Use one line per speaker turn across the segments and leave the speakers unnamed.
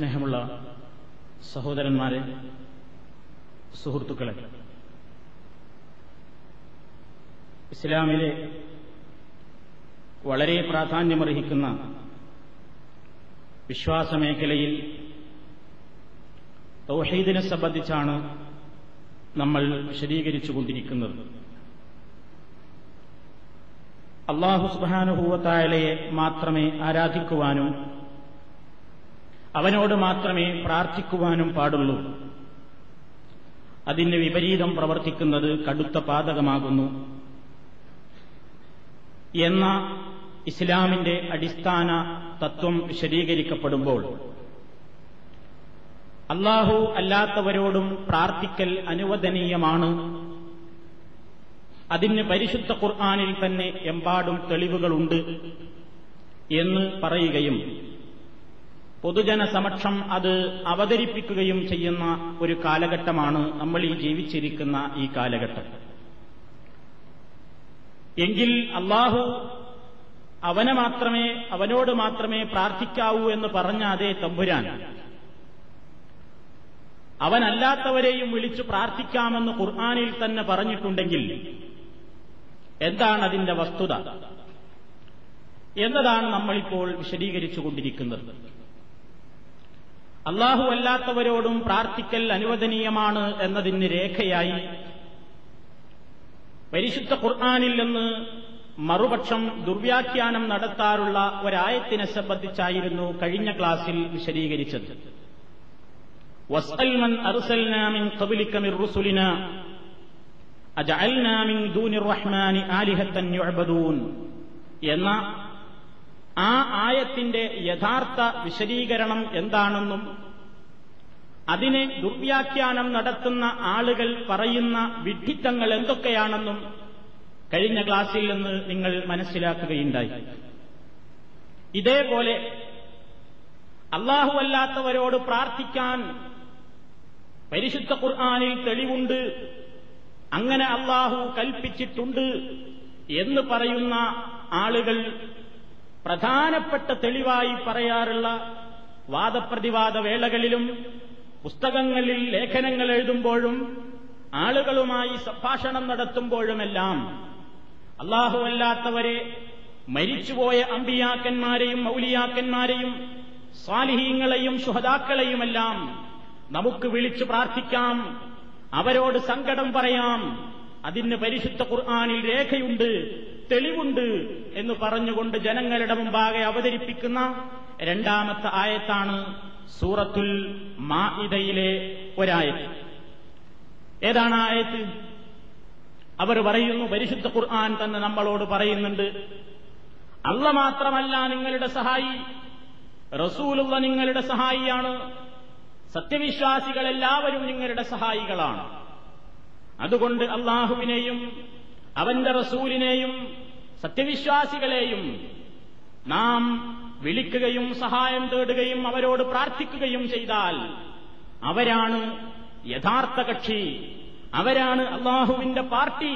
സ്നേഹമുള്ള സഹോദരന്മാരെ സുഹൃത്തുക്കളെ ഇസ്ലാമിലെ വളരെ പ്രാധാന്യമർഹിക്കുന്ന വിശ്വാസമേഖലയിൽ തൗഹീദിനെ സംബന്ധിച്ചാണ് നമ്മൾ വിശദീകരിച്ചുകൊണ്ടിരിക്കുന്നത് അള്ളാഹു സുബാനുഭൂവത്തായാലയെ മാത്രമേ ആരാധിക്കുവാനും അവനോട് മാത്രമേ പ്രാർത്ഥിക്കുവാനും പാടുള്ളൂ അതിന് വിപരീതം പ്രവർത്തിക്കുന്നത് കടുത്ത പാതകമാകുന്നു എന്ന ഇസ്ലാമിന്റെ അടിസ്ഥാന തത്വം വിശദീകരിക്കപ്പെടുമ്പോൾ അള്ളാഹു അല്ലാത്തവരോടും പ്രാർത്ഥിക്കൽ അനുവദനീയമാണ് അതിന് പരിശുദ്ധ ഖുർആാനിൽ തന്നെ എമ്പാടും തെളിവുകളുണ്ട് എന്ന് പറയുകയും സമക്ഷം അത് അവതരിപ്പിക്കുകയും ചെയ്യുന്ന ഒരു കാലഘട്ടമാണ് നമ്മൾ ഈ ജീവിച്ചിരിക്കുന്ന ഈ കാലഘട്ടം എങ്കിൽ അള്ളാഹു അവനെ മാത്രമേ അവനോട് മാത്രമേ പ്രാർത്ഥിക്കാവൂ എന്ന് പറഞ്ഞ അതേ തമ്പുരാൻ അവനല്ലാത്തവരെയും വിളിച്ചു പ്രാർത്ഥിക്കാമെന്ന് ഖുർആാനിൽ തന്നെ പറഞ്ഞിട്ടുണ്ടെങ്കിൽ എന്താണ് അതിന്റെ വസ്തുത എന്നതാണ് നമ്മളിപ്പോൾ വിശദീകരിച്ചുകൊണ്ടിരിക്കുന്നത് അള്ളാഹു അല്ലാത്തവരോടും പ്രാർത്ഥിക്കൽ അനുവദനീയമാണ് എന്നതിന് രേഖയായി പരിശുദ്ധ ഖുർആാനിൽ നിന്ന് മറുപക്ഷം ദുർവ്യാഖ്യാനം നടത്താറുള്ള ഒരായത്തിനെ സംബന്ധിച്ചായിരുന്നു കഴിഞ്ഞ ക്ലാസിൽ വിശദീകരിച്ചത് റഹ്മാനി എന്ന ആ ആയത്തിന്റെ യഥാർത്ഥ വിശദീകരണം എന്താണെന്നും അതിനെ ദുർവ്യാഖ്യാനം നടത്തുന്ന ആളുകൾ പറയുന്ന വിഡ്ഢിത്തങ്ങൾ എന്തൊക്കെയാണെന്നും കഴിഞ്ഞ ക്ലാസ്സിൽ നിന്ന് നിങ്ങൾ മനസ്സിലാക്കുകയുണ്ടായി ഇതേപോലെ അല്ലാത്തവരോട് പ്രാർത്ഥിക്കാൻ പരിശുദ്ധ ഖുർആാനിൽ തെളിവുണ്ട് അങ്ങനെ അള്ളാഹു കൽപ്പിച്ചിട്ടുണ്ട് എന്ന് പറയുന്ന ആളുകൾ പ്രധാനപ്പെട്ട തെളിവായി പറയാറുള്ള വാദപ്രതിവാദ വേളകളിലും പുസ്തകങ്ങളിൽ ലേഖനങ്ങൾ എഴുതുമ്പോഴും ആളുകളുമായി സംഭാഷണം നടത്തുമ്പോഴുമെല്ലാം അള്ളാഹുവല്ലാത്തവരെ മരിച്ചുപോയ അമ്പിയാക്കന്മാരെയും മൗലിയാക്കന്മാരെയും സ്വാലിഹീങ്ങളെയും ശുഹദാക്കളെയുമെല്ലാം നമുക്ക് വിളിച്ചു പ്രാർത്ഥിക്കാം അവരോട് സങ്കടം പറയാം അതിന് പരിശുദ്ധ ഖുർആാനിൽ രേഖയുണ്ട് തെളിവുണ്ട് എന്ന് പറഞ്ഞുകൊണ്ട് ജനങ്ങളുടെ മുമ്പാകെ അവതരിപ്പിക്കുന്ന രണ്ടാമത്തെ ആയത്താണ് സൂറത്തുൽ മാഇദയിലെ ഒരായത് ഏതാണ് ആയത്ത് അവർ പറയുന്നു പരിശുദ്ധ ഖുർആൻ തന്നെ നമ്മളോട് പറയുന്നുണ്ട് അല്ല മാത്രമല്ല നിങ്ങളുടെ സഹായി റസൂലുള്ള നിങ്ങളുടെ സഹായിയാണ് സത്യവിശ്വാസികളെല്ലാവരും നിങ്ങളുടെ സഹായികളാണ് അതുകൊണ്ട് അള്ളാഹുവിനെയും അവന്റെ റസൂലിനെയും സത്യവിശ്വാസികളെയും നാം വിളിക്കുകയും സഹായം തേടുകയും അവരോട് പ്രാർത്ഥിക്കുകയും ചെയ്താൽ അവരാണ് യഥാർത്ഥ കക്ഷി അവരാണ് അള്ളാഹുവിന്റെ പാർട്ടി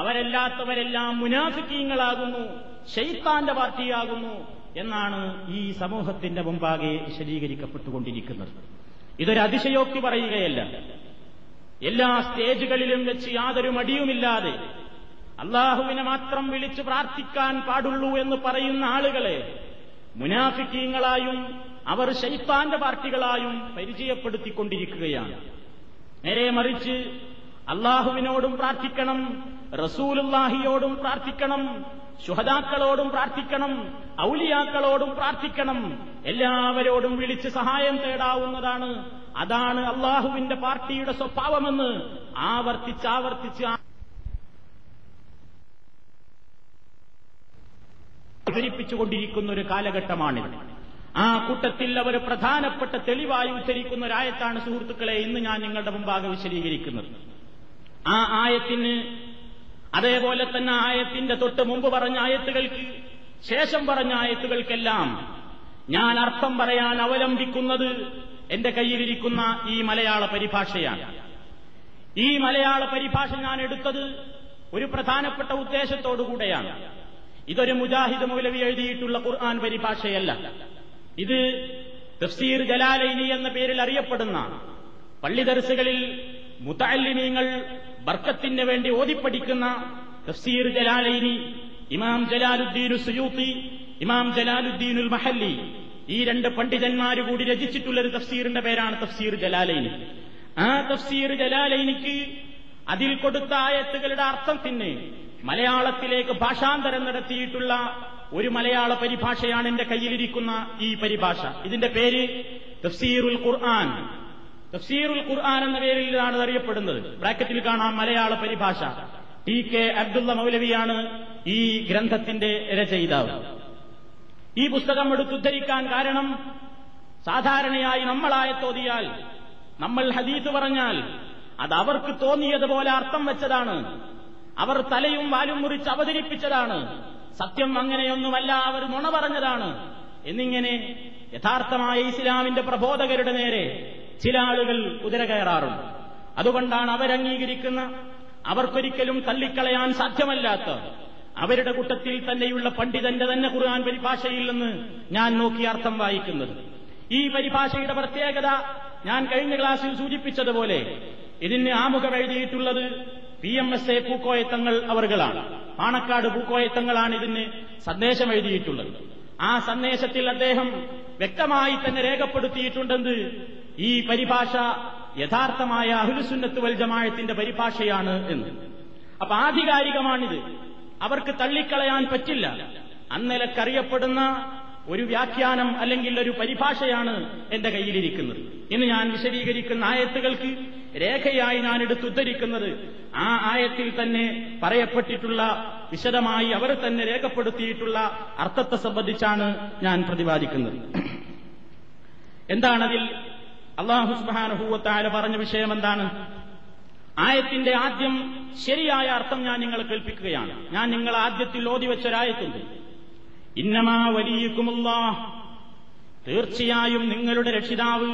അവരല്ലാത്തവരെല്ലാം മുനാഫിക്കീങ്ങളാകുന്നു ഷെയ്ത്താന്റെ പാർട്ടിയാകുന്നു എന്നാണ് ഈ സമൂഹത്തിന്റെ മുമ്പാകെ വിശദീകരിക്കപ്പെട്ടുകൊണ്ടിരിക്കുന്നത് ഇതൊരു അതിശയോക്തി പറയുകയല്ല എല്ലാ സ്റ്റേജുകളിലും വെച്ച് യാതൊരു മടിയുമില്ലാതെ അള്ളാഹുവിനെ മാത്രം വിളിച്ചു പ്രാർത്ഥിക്കാൻ പാടുള്ളൂ എന്ന് പറയുന്ന ആളുകളെ മുനാഫിക്കീങ്ങളായും അവർ ശൈത്താന്റെ പാർട്ടികളായും പരിചയപ്പെടുത്തിക്കൊണ്ടിരിക്കുകയാണ് നേരെ മറിച്ച് അള്ളാഹുവിനോടും പ്രാർത്ഥിക്കണം റസൂലുല്ലാഹിയോടും പ്രാർത്ഥിക്കണം ശുഹദാക്കളോടും പ്രാർത്ഥിക്കണം ഔലിയാക്കളോടും പ്രാർത്ഥിക്കണം എല്ലാവരോടും വിളിച്ച് സഹായം തേടാവുന്നതാണ് അതാണ് അള്ളാഹുവിന്റെ പാർട്ടിയുടെ സ്വഭാവമെന്ന് ആവർത്തിച്ചാവർത്തിച്ച് അവതരിപ്പിച്ചുകൊണ്ടിരിക്കുന്ന ഒരു കാലഘട്ടമാണിത് ആ കൂട്ടത്തിൽ അവർ പ്രധാനപ്പെട്ട തെളിവായി ഉച്ചരിക്കുന്ന ഒരായത്താണ് സുഹൃത്തുക്കളെ ഇന്ന് ഞാൻ നിങ്ങളുടെ മുമ്പാകെ വിശദീകരിക്കുന്നത് ആ ആയത്തിന് അതേപോലെ തന്നെ ആയത്തിന്റെ തൊട്ട് മുമ്പ് പറഞ്ഞ ആയത്തുകൾക്ക് ശേഷം പറഞ്ഞ ആയത്തുകൾക്കെല്ലാം ഞാൻ അർത്ഥം പറയാൻ അവലംബിക്കുന്നത് എന്റെ കയ്യിലിരിക്കുന്ന ഈ മലയാള പരിഭാഷയാണ് ഈ മലയാള പരിഭാഷ ഞാൻ എടുത്തത് ഒരു പ്രധാനപ്പെട്ട ഉദ്ദേശത്തോടുകൂടെയാണ് ഇതൊരു മുജാഹിദ് മൗലവി എഴുതിയിട്ടുള്ള ഖുർആൻ പരിഭാഷയല്ല ഇത് തഫ്സീർ ജലാലൈനി എന്ന പേരിൽ അറിയപ്പെടുന്ന പള്ളി ദർസുകളിൽ ബർക്കത്തിന് വേണ്ടി ഓതിപ്പഠിക്കുന്ന തഫ്സീർ ജലാലൈനി ഇമാം ജലാലുദ്ദീനു സുയൂത്തി ഇമാം ജലാലുദ്ദീനുൽ മഹല്ലി ഈ രണ്ട് പണ്ഡിതന്മാര് കൂടി രചിച്ചിട്ടുള്ള തഫ്സീറിന്റെ പേരാണ് തഫ്സീർ ജലാലൈനി ആ തഫ്സീർ ജലാലൈനിക്ക് അതിൽ കൊടുത്ത ആയത്തുകളുടെ അർത്ഥം തന്നെ മലയാളത്തിലേക്ക് ഭാഷാന്തരം നടത്തിയിട്ടുള്ള ഒരു മലയാള പരിഭാഷയാണ് എന്റെ കയ്യിലിരിക്കുന്ന ഈ പരിഭാഷ ഇതിന്റെ പേര് തഫ്സീറുൽ ഖുർആൻ തഫ്സീറുൽ ഖുർആൻ എന്ന പേരിലാണ് അറിയപ്പെടുന്നത് ബ്രാക്കറ്റിൽ കാണാം മലയാള പരിഭാഷ ടി കെ അബ്ദുള്ള മൗലവിയാണ് ഈ ഗ്രന്ഥത്തിന്റെ രചയിതാവ് ഈ പുസ്തകം എടുത്തുദ്ധരിക്കാൻ കാരണം സാധാരണയായി നമ്മളായ തോതിയാൽ നമ്മൾ ഹദീത്ത് പറഞ്ഞാൽ അത് അവർക്ക് തോന്നിയതുപോലെ അർത്ഥം വെച്ചതാണ് അവർ തലയും വാലും മുറിച്ച് അവതരിപ്പിച്ചതാണ് സത്യം അങ്ങനെയൊന്നുമല്ല അവർ നുണ പറഞ്ഞതാണ് എന്നിങ്ങനെ യഥാർത്ഥമായ ഇസ്ലാമിന്റെ പ്രബോധകരുടെ നേരെ ചില ആളുകൾ കുതിര കയറാറുണ്ട് അതുകൊണ്ടാണ് അവരംഗീകരിക്കുന്ന അവർക്കൊരിക്കലും തള്ളിക്കളയാൻ സാധ്യമല്ലാത്ത അവരുടെ കൂട്ടത്തിൽ തന്നെയുള്ള പണ്ഡിതന്റെ തന്നെ ഖുർആൻ പരിഭാഷയിൽ നിന്ന് ഞാൻ നോക്കി അർത്ഥം വായിക്കുന്നത് ഈ പരിഭാഷയുടെ പ്രത്യേകത ഞാൻ കഴിഞ്ഞ ക്ലാസ്സിൽ സൂചിപ്പിച്ചതുപോലെ ഇതിന് ആമുഖം എഴുതിയിട്ടുള്ളത് പി എം എസ് എ പൂക്കോയത്തങ്ങൾ അവർകളാണ് പാണക്കാട് പൂക്കോയത്തങ്ങളാണ് ഇതിന് സന്ദേശം എഴുതിയിട്ടുള്ളത് ആ സന്ദേശത്തിൽ അദ്ദേഹം വ്യക്തമായി തന്നെ രേഖപ്പെടുത്തിയിട്ടുണ്ടെന്ന് ഈ പരിഭാഷ യഥാർത്ഥമായ അഹുലുസുന്നത്ത് വൽ ജമായത്തിന്റെ പരിഭാഷയാണ് എന്ന് അപ്പൊ ആധികാരികമാണിത് അവർക്ക് തള്ളിക്കളയാൻ പറ്റില്ല അന്നലക്കറിയപ്പെടുന്ന ഒരു വ്യാഖ്യാനം അല്ലെങ്കിൽ ഒരു പരിഭാഷയാണ് എന്റെ കയ്യിലിരിക്കുന്നത് ഇന്ന് ഞാൻ വിശദീകരിക്കുന്ന ആയത്തുകൾക്ക് രേഖയായി ഞാൻ എടുത്തുദ്ധരിക്കുന്നത് ആ ആയത്തിൽ തന്നെ പറയപ്പെട്ടിട്ടുള്ള വിശദമായി അവർ തന്നെ രേഖപ്പെടുത്തിയിട്ടുള്ള അർത്ഥത്തെ സംബന്ധിച്ചാണ് ഞാൻ പ്രതിപാദിക്കുന്നത് എന്താണതിൽ അള്ളാഹുസ്ബാനുഭൂവത്തായ പറഞ്ഞ വിഷയം എന്താണ് ആയത്തിന്റെ ആദ്യം ശരിയായ അർത്ഥം ഞാൻ നിങ്ങളെ കേൾപ്പിക്കുകയാണ് ഞാൻ നിങ്ങൾ ആദ്യത്തിൽ ഓതി വെച്ചൊരായത്തുണ്ട് ഇന്നമാ വലിയക്കുമുള്ളാ തീർച്ചയായും നിങ്ങളുടെ രക്ഷിതാവ്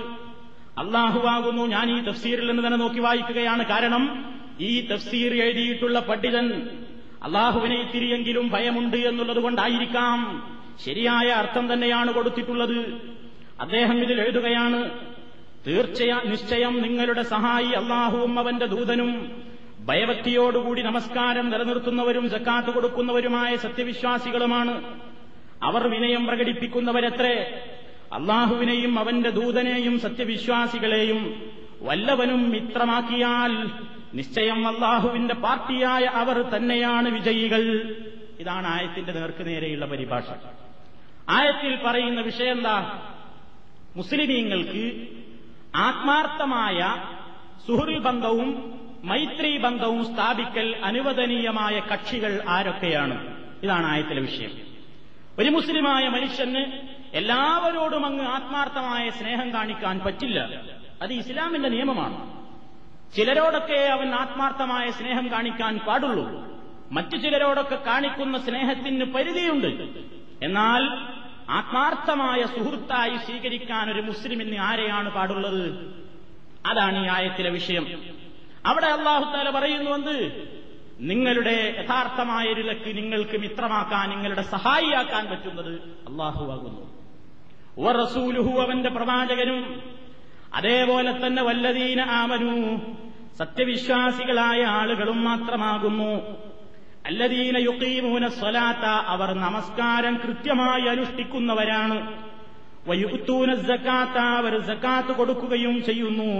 അള്ളാഹുവാകുന്നു ഞാൻ ഈ തഫ്സീറിൽ നിന്ന് തന്നെ നോക്കി വായിക്കുകയാണ് കാരണം ഈ തഫ്സീർ എഴുതിയിട്ടുള്ള പണ്ഡിതൻ അള്ളാഹുവിനെ ഇത്തിരിയെങ്കിലും ഭയമുണ്ട് എന്നുള്ളത് കൊണ്ടായിരിക്കാം ശരിയായ അർത്ഥം തന്നെയാണ് കൊടുത്തിട്ടുള്ളത് അദ്ദേഹം ഇതിൽ എഴുതുകയാണ് തീർച്ചയ നിശ്ചയം നിങ്ങളുടെ സഹായി അള്ളാഹുവും അവന്റെ ദൂതനും ഭയഭക്തിയോടുകൂടി നമസ്കാരം നിലനിർത്തുന്നവരും ജക്കാത്ത് കൊടുക്കുന്നവരുമായ സത്യവിശ്വാസികളുമാണ് അവർ വിനയം പ്രകടിപ്പിക്കുന്നവരത്രേ അള്ളാഹുവിനെയും അവന്റെ ദൂതനെയും സത്യവിശ്വാസികളെയും വല്ലവനും മിത്രമാക്കിയാൽ നിശ്ചയം അള്ളാഹുവിന്റെ പാർട്ടിയായ അവർ തന്നെയാണ് വിജയികൾ ഇതാണ് ആയത്തിന്റെ നേർക്കുനേരെയുള്ള പരിഭാഷ ആയത്തിൽ പറയുന്ന വിഷയം എന്താ മുസ്ലിമീങ്ങൾക്ക് ആത്മാർത്ഥമായ സുഹൃൽ ബന്ധവും മൈത്രി ബന്ധവും സ്ഥാപിക്കൽ അനുവദനീയമായ കക്ഷികൾ ആരൊക്കെയാണ് ഇതാണ് ആയത്തിലെ വിഷയം ഒരു മുസ്ലിമായ മനുഷ്യന് എല്ലാവരോടും അങ്ങ് ആത്മാർത്ഥമായ സ്നേഹം കാണിക്കാൻ പറ്റില്ല അത് ഇസ്ലാമിന്റെ നിയമമാണ് ചിലരോടൊക്കെ അവൻ ആത്മാർത്ഥമായ സ്നേഹം കാണിക്കാൻ പാടുള്ളൂ മറ്റു ചിലരോടൊക്കെ കാണിക്കുന്ന സ്നേഹത്തിന് പരിധിയുണ്ട് എന്നാൽ ആത്മാർത്ഥമായ സുഹൃത്തായി സ്വീകരിക്കാൻ ഒരു മുസ്ലിമിന് ആരെയാണ് പാടുള്ളത് അതാണ് ഈ ആയത്തിലെ വിഷയം അവിടെ അള്ളാഹുത്താല പറയുന്നുവെന്ന് നിങ്ങളുടെ യഥാർത്ഥമായ ഒരു ലക്ക് നിങ്ങൾക്ക് മിത്രമാക്കാൻ നിങ്ങളുടെ സഹായിയാക്കാൻ പറ്റുന്നത് അള്ളാഹുവാകുന്നു ഓ റസൂലുഹു അവന്റെ പ്രവാചകനും അതേപോലെ തന്നെ വല്ലതീന ആമനു സത്യവിശ്വാസികളായ ആളുകളും മാത്രമാകുന്നു അല്ലദീന യുക്കീമൂന സ്വലാത്ത അവർ നമസ്കാരം കൃത്യമായി അനുഷ്ഠിക്കുന്നവരാണ് വയുത്തൂന സക്കാത്ത അവർ സക്കാത്ത് കൊടുക്കുകയും ചെയ്യുന്നു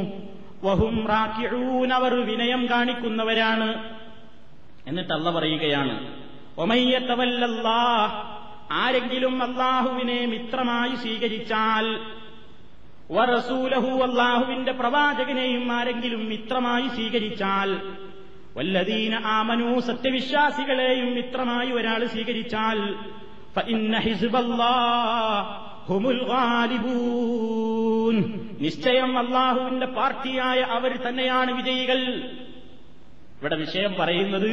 വഹും റാക്കിഴൂനവർ അവർ വിനയം കാണിക്കുന്നവരാണ് എന്നിട്ട് അള്ള പറയുകയാണ് ആരെങ്കിലും അള്ളാഹുവിനെ മിത്രമായി സ്വീകരിച്ചാൽ വറസൂലഹു അള്ളാഹുവിന്റെ പ്രവാചകനെയും ആരെങ്കിലും മിത്രമായി സ്വീകരിച്ചാൽ വല്ലദീന ആമനു സത്യവിശ്വാസികളെയും മിത്രമായി ഒരാൾ സ്വീകരിച്ചാൽ നിശ്ചയം അള്ളാഹുവിന്റെ പാർട്ടിയായ അവർ തന്നെയാണ് വിജയികൾ ഇവിടെ വിഷയം പറയുന്നത്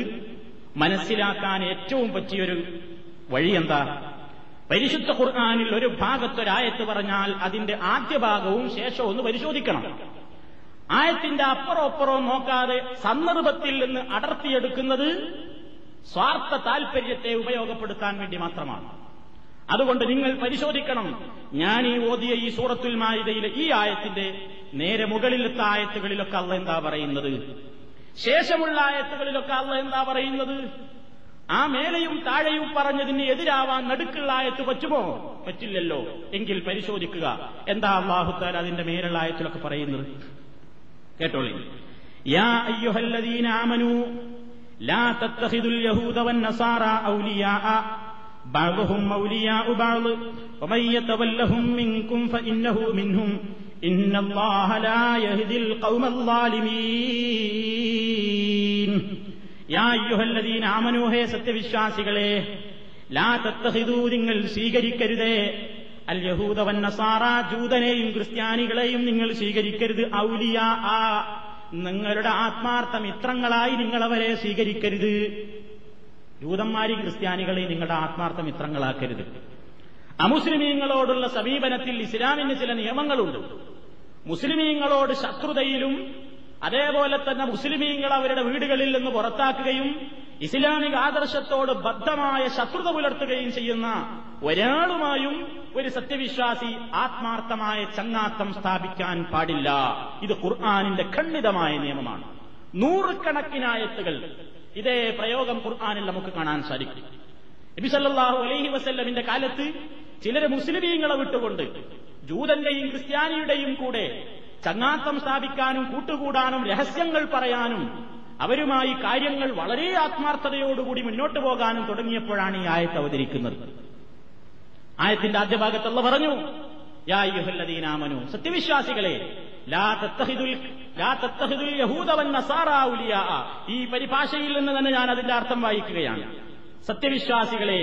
മനസ്സിലാക്കാൻ ഏറ്റവും പറ്റിയൊരു വഴി എന്താ പരിശുദ്ധ ഖുർആാനിൽ ഒരു ഭാഗത്തൊരായത്ത് പറഞ്ഞാൽ അതിന്റെ ആദ്യ ഭാഗവും ശേഷവും ഒന്ന് പരിശോധിക്കണം ആയത്തിന്റെ അപ്പുറം അപ്പുറവും നോക്കാതെ സന്ദർഭത്തിൽ നിന്ന് അടർത്തിയെടുക്കുന്നത് സ്വാർത്ഥ താൽപര്യത്തെ ഉപയോഗപ്പെടുത്താൻ വേണ്ടി മാത്രമാണ് അതുകൊണ്ട് നിങ്ങൾ പരിശോധിക്കണം ഞാൻ ഈ ഓതിയ ഈ സൂറത്തുൽ മായിദയിലെ ഈ ആയത്തിന്റെ നേരെ മുകളിലത്തെ ആയത്തുകളിലൊക്കെ അള്ള എന്താ പറയുന്നത് ശേഷമുള്ള ആയത്തുകളിലൊക്കെ അള്ള എന്താ പറയുന്നത് ആ മേലെയും താഴെയും പറഞ്ഞതിന് എതിരാവാൻ നടുക്കുള്ള ആയത്ത് പറ്റുമോ പറ്റില്ലല്ലോ എങ്കിൽ പരിശോധിക്കുക എന്താ അള്ളാഹുത്താൽ അതിന്റെ മേലുള്ള ആയത്തിലൊക്കെ പറയുന്നത് കേട്ടോളി യാ അയ്യുഹല്ലദീന ആമനു ലാ തത്തഖിദുൽ യഹൂദ വൻ നസാറ ഔലിയാ ബഅദുഹും أولياء بعض വമൻ يتولهم منكم ഫഇന്നഹു منهم ആമനൂഹേ സത്യവിശ്വാസികളെ ലാ തത്തഹിതു നിങ്ങൾ സ്വീകരിക്കരുതേ അൽ യഹൂദവൻ വന്നസാറാ ജൂതനെയും ക്രിസ്ത്യാനികളെയും നിങ്ങൾ സ്വീകരിക്കരുത് ഔലിയ ആ നിങ്ങളുടെ ആത്മാർത്ഥ മിത്രങ്ങളായി നിങ്ങളവരെ സ്വീകരിക്കരുത് ജൂതന്മാരെയും ക്രിസ്ത്യാനികളെയും നിങ്ങളുടെ ആത്മാർത്ഥ മിത്രങ്ങളാക്കരുത് അമുസ്ലിമീങ്ങളോടുള്ള സമീപനത്തിൽ ഇസ്ലാമിന് ചില നിയമങ്ങളുണ്ട് മുസ്ലിമീങ്ങളോട് ശത്രുതയിലും അതേപോലെ തന്നെ മുസ്ലിമീങ്ങൾ അവരുടെ വീടുകളിൽ നിന്ന് പുറത്താക്കുകയും ഇസ്ലാമിക ആദർശത്തോട് ബദ്ധമായ ശത്രുത പുലർത്തുകയും ചെയ്യുന്ന ഒരാളുമായും ഒരു സത്യവിശ്വാസി ആത്മാർത്ഥമായ ചങ്ങാത്തം സ്ഥാപിക്കാൻ പാടില്ല ഇത് ഖുർആാനിന്റെ ഖണ്ഡിതമായ നിയമമാണ് നൂറുകണക്കിനായത്തുകൾ ഇതേ പ്രയോഗം ഖുർആാനിൽ നമുക്ക് കാണാൻ സാധിക്കും നബി സല്ലാഹു അലൈഹി വസല്ലമിന്റെ കാലത്ത് ചിലര് മുസ്ലിമീങ്ങളെ വിട്ടുകൊണ്ട് ജൂതന്റെയും ക്രിസ്ത്യാനിയുടെയും കൂടെ ചങ്ങാത്തം സ്ഥാപിക്കാനും കൂട്ടുകൂടാനും രഹസ്യങ്ങൾ പറയാനും അവരുമായി കാര്യങ്ങൾ വളരെ ആത്മാർത്ഥതയോടുകൂടി മുന്നോട്ട് പോകാനും തുടങ്ങിയപ്പോഴാണ് ഈ ആയത്ത് അവതരിക്കുന്നത് ആയത്തിന്റെ ആദ്യ ഭാഗത്തുള്ള പറഞ്ഞു യാഹുല്ലദീനാമനു സത്യവിശ്വാസികളെ ഈ പരിഭാഷയിൽ നിന്ന് തന്നെ ഞാൻ അതിന്റെ അർത്ഥം വായിക്കുകയാണ് സത്യവിശ്വാസികളെ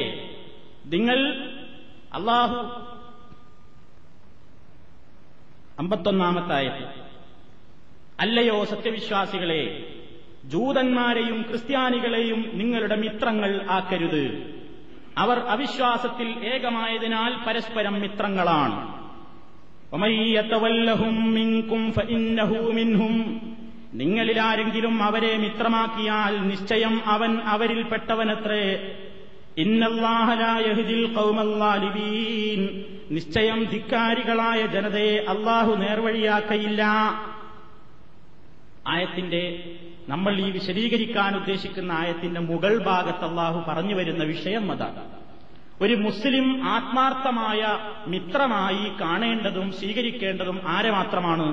നിങ്ങൾ അള്ളാഹു അമ്പത്തൊന്നാമത്തായത് അല്ലയോ സത്യവിശ്വാസികളെ ജൂതന്മാരെയും ക്രിസ്ത്യാനികളെയും നിങ്ങളുടെ മിത്രങ്ങൾ ആക്കരുത് അവർ അവിശ്വാസത്തിൽ ഏകമായതിനാൽ പരസ്പരം മിത്രങ്ങളാണ് നിങ്ങളിലാരെങ്കിലും അവരെ മിത്രമാക്കിയാൽ നിശ്ചയം അവൻ അവരിൽപ്പെട്ടവനത്രേ നിശ്ചയം ധിക്കാരികളായ ജനതയെ അള്ളാഹു നേർവഴിയാക്കയില്ല ആയത്തിന്റെ നമ്മൾ ഈ വിശദീകരിക്കാൻ ഉദ്ദേശിക്കുന്ന ആയത്തിന്റെ മുകൾ ഭാഗത്ത് അള്ളാഹു പറഞ്ഞു വരുന്ന വിഷയം അതാണ് ഒരു മുസ്ലിം ആത്മാർത്ഥമായ മിത്രമായി കാണേണ്ടതും സ്വീകരിക്കേണ്ടതും ആരെ മാത്രമാണ്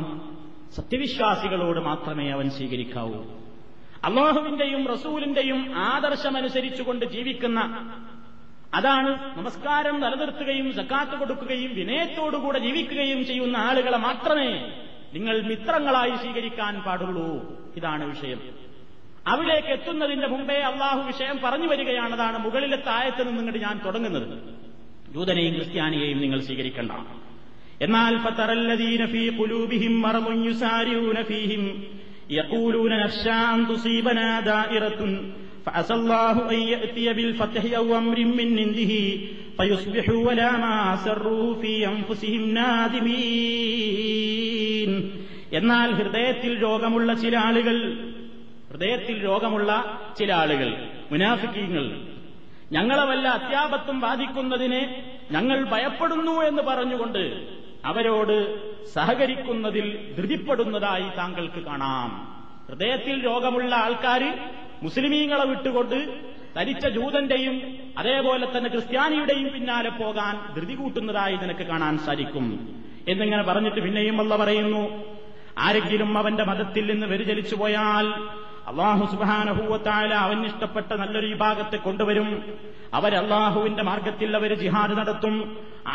സത്യവിശ്വാസികളോട് മാത്രമേ അവൻ സ്വീകരിക്കാവൂ അള്ളാഹുവിന്റെയും റസൂലിന്റെയും ആദർശമനുസരിച്ചുകൊണ്ട് ജീവിക്കുന്ന അതാണ് നമസ്കാരം നിലനിർത്തുകയും സക്കാത്ത് കൊടുക്കുകയും വിനയത്തോടുകൂടെ ജീവിക്കുകയും ചെയ്യുന്ന ആളുകളെ മാത്രമേ നിങ്ങൾ മിത്രങ്ങളായി സ്വീകരിക്കാൻ പാടുള്ളൂ ഇതാണ് വിഷയം അവിടേക്ക് എത്തുന്നതിന്റെ മുമ്പേ അള്ളാഹു വിഷയം പറഞ്ഞു വരികയാണതാണ് മുകളിലെ താഴത്ത് നിന്ന് ഇങ്ങോട്ട് ഞാൻ തുടങ്ങുന്നത് ജൂതനെയും ക്രിസ്ത്യാനിയെയും നിങ്ങൾ സ്വീകരിക്കേണ്ട എന്നാൽ ഫീ يقولون نخشى أن تصيبنا دائرة فعسى الله أن يأتي بالفتح أو أمر من عنده فيصبحوا ولا ما سروا في أنفسهم نادمين എന്നാൽ ഹൃദയത്തിൽ രോഗമുള്ള ചില ആളുകൾ ഹൃദയത്തിൽ രോഗമുള്ള ചില ആളുകൾ മുനാഫിക്കീങ്ങൾ ഞങ്ങളെ വല്ല അത്യാപത്തും ബാധിക്കുന്നതിനെ ഞങ്ങൾ ഭയപ്പെടുന്നു എന്ന് പറഞ്ഞുകൊണ്ട് അവരോട് സഹകരിക്കുന്നതിൽ ധൃതിപ്പെടുന്നതായി താങ്കൾക്ക് കാണാം ഹൃദയത്തിൽ രോഗമുള്ള ആൾക്കാർ മുസ്ലിമീങ്ങളെ വിട്ടുകൊണ്ട് തരിച്ച ജൂതന്റെയും അതേപോലെ തന്നെ ക്രിസ്ത്യാനിയുടെയും പിന്നാലെ പോകാൻ ധൃതി കൂട്ടുന്നതായി നിനക്ക് കാണാൻ സാധിക്കും എന്നിങ്ങനെ പറഞ്ഞിട്ട് പിന്നെയും അല്ല പറയുന്നു ആരെങ്കിലും അവന്റെ മതത്തിൽ നിന്ന് വ്യതിചലിച്ചു പോയാൽ അള്ളാഹു സുബാനഹൂവത്തായ അവന് ഇഷ്ടപ്പെട്ട നല്ലൊരു വിഭാഗത്തെ കൊണ്ടുവരും അവരല്ലാഹുവിന്റെ മാർഗത്തിൽ അവർ ജിഹാദ് നടത്തും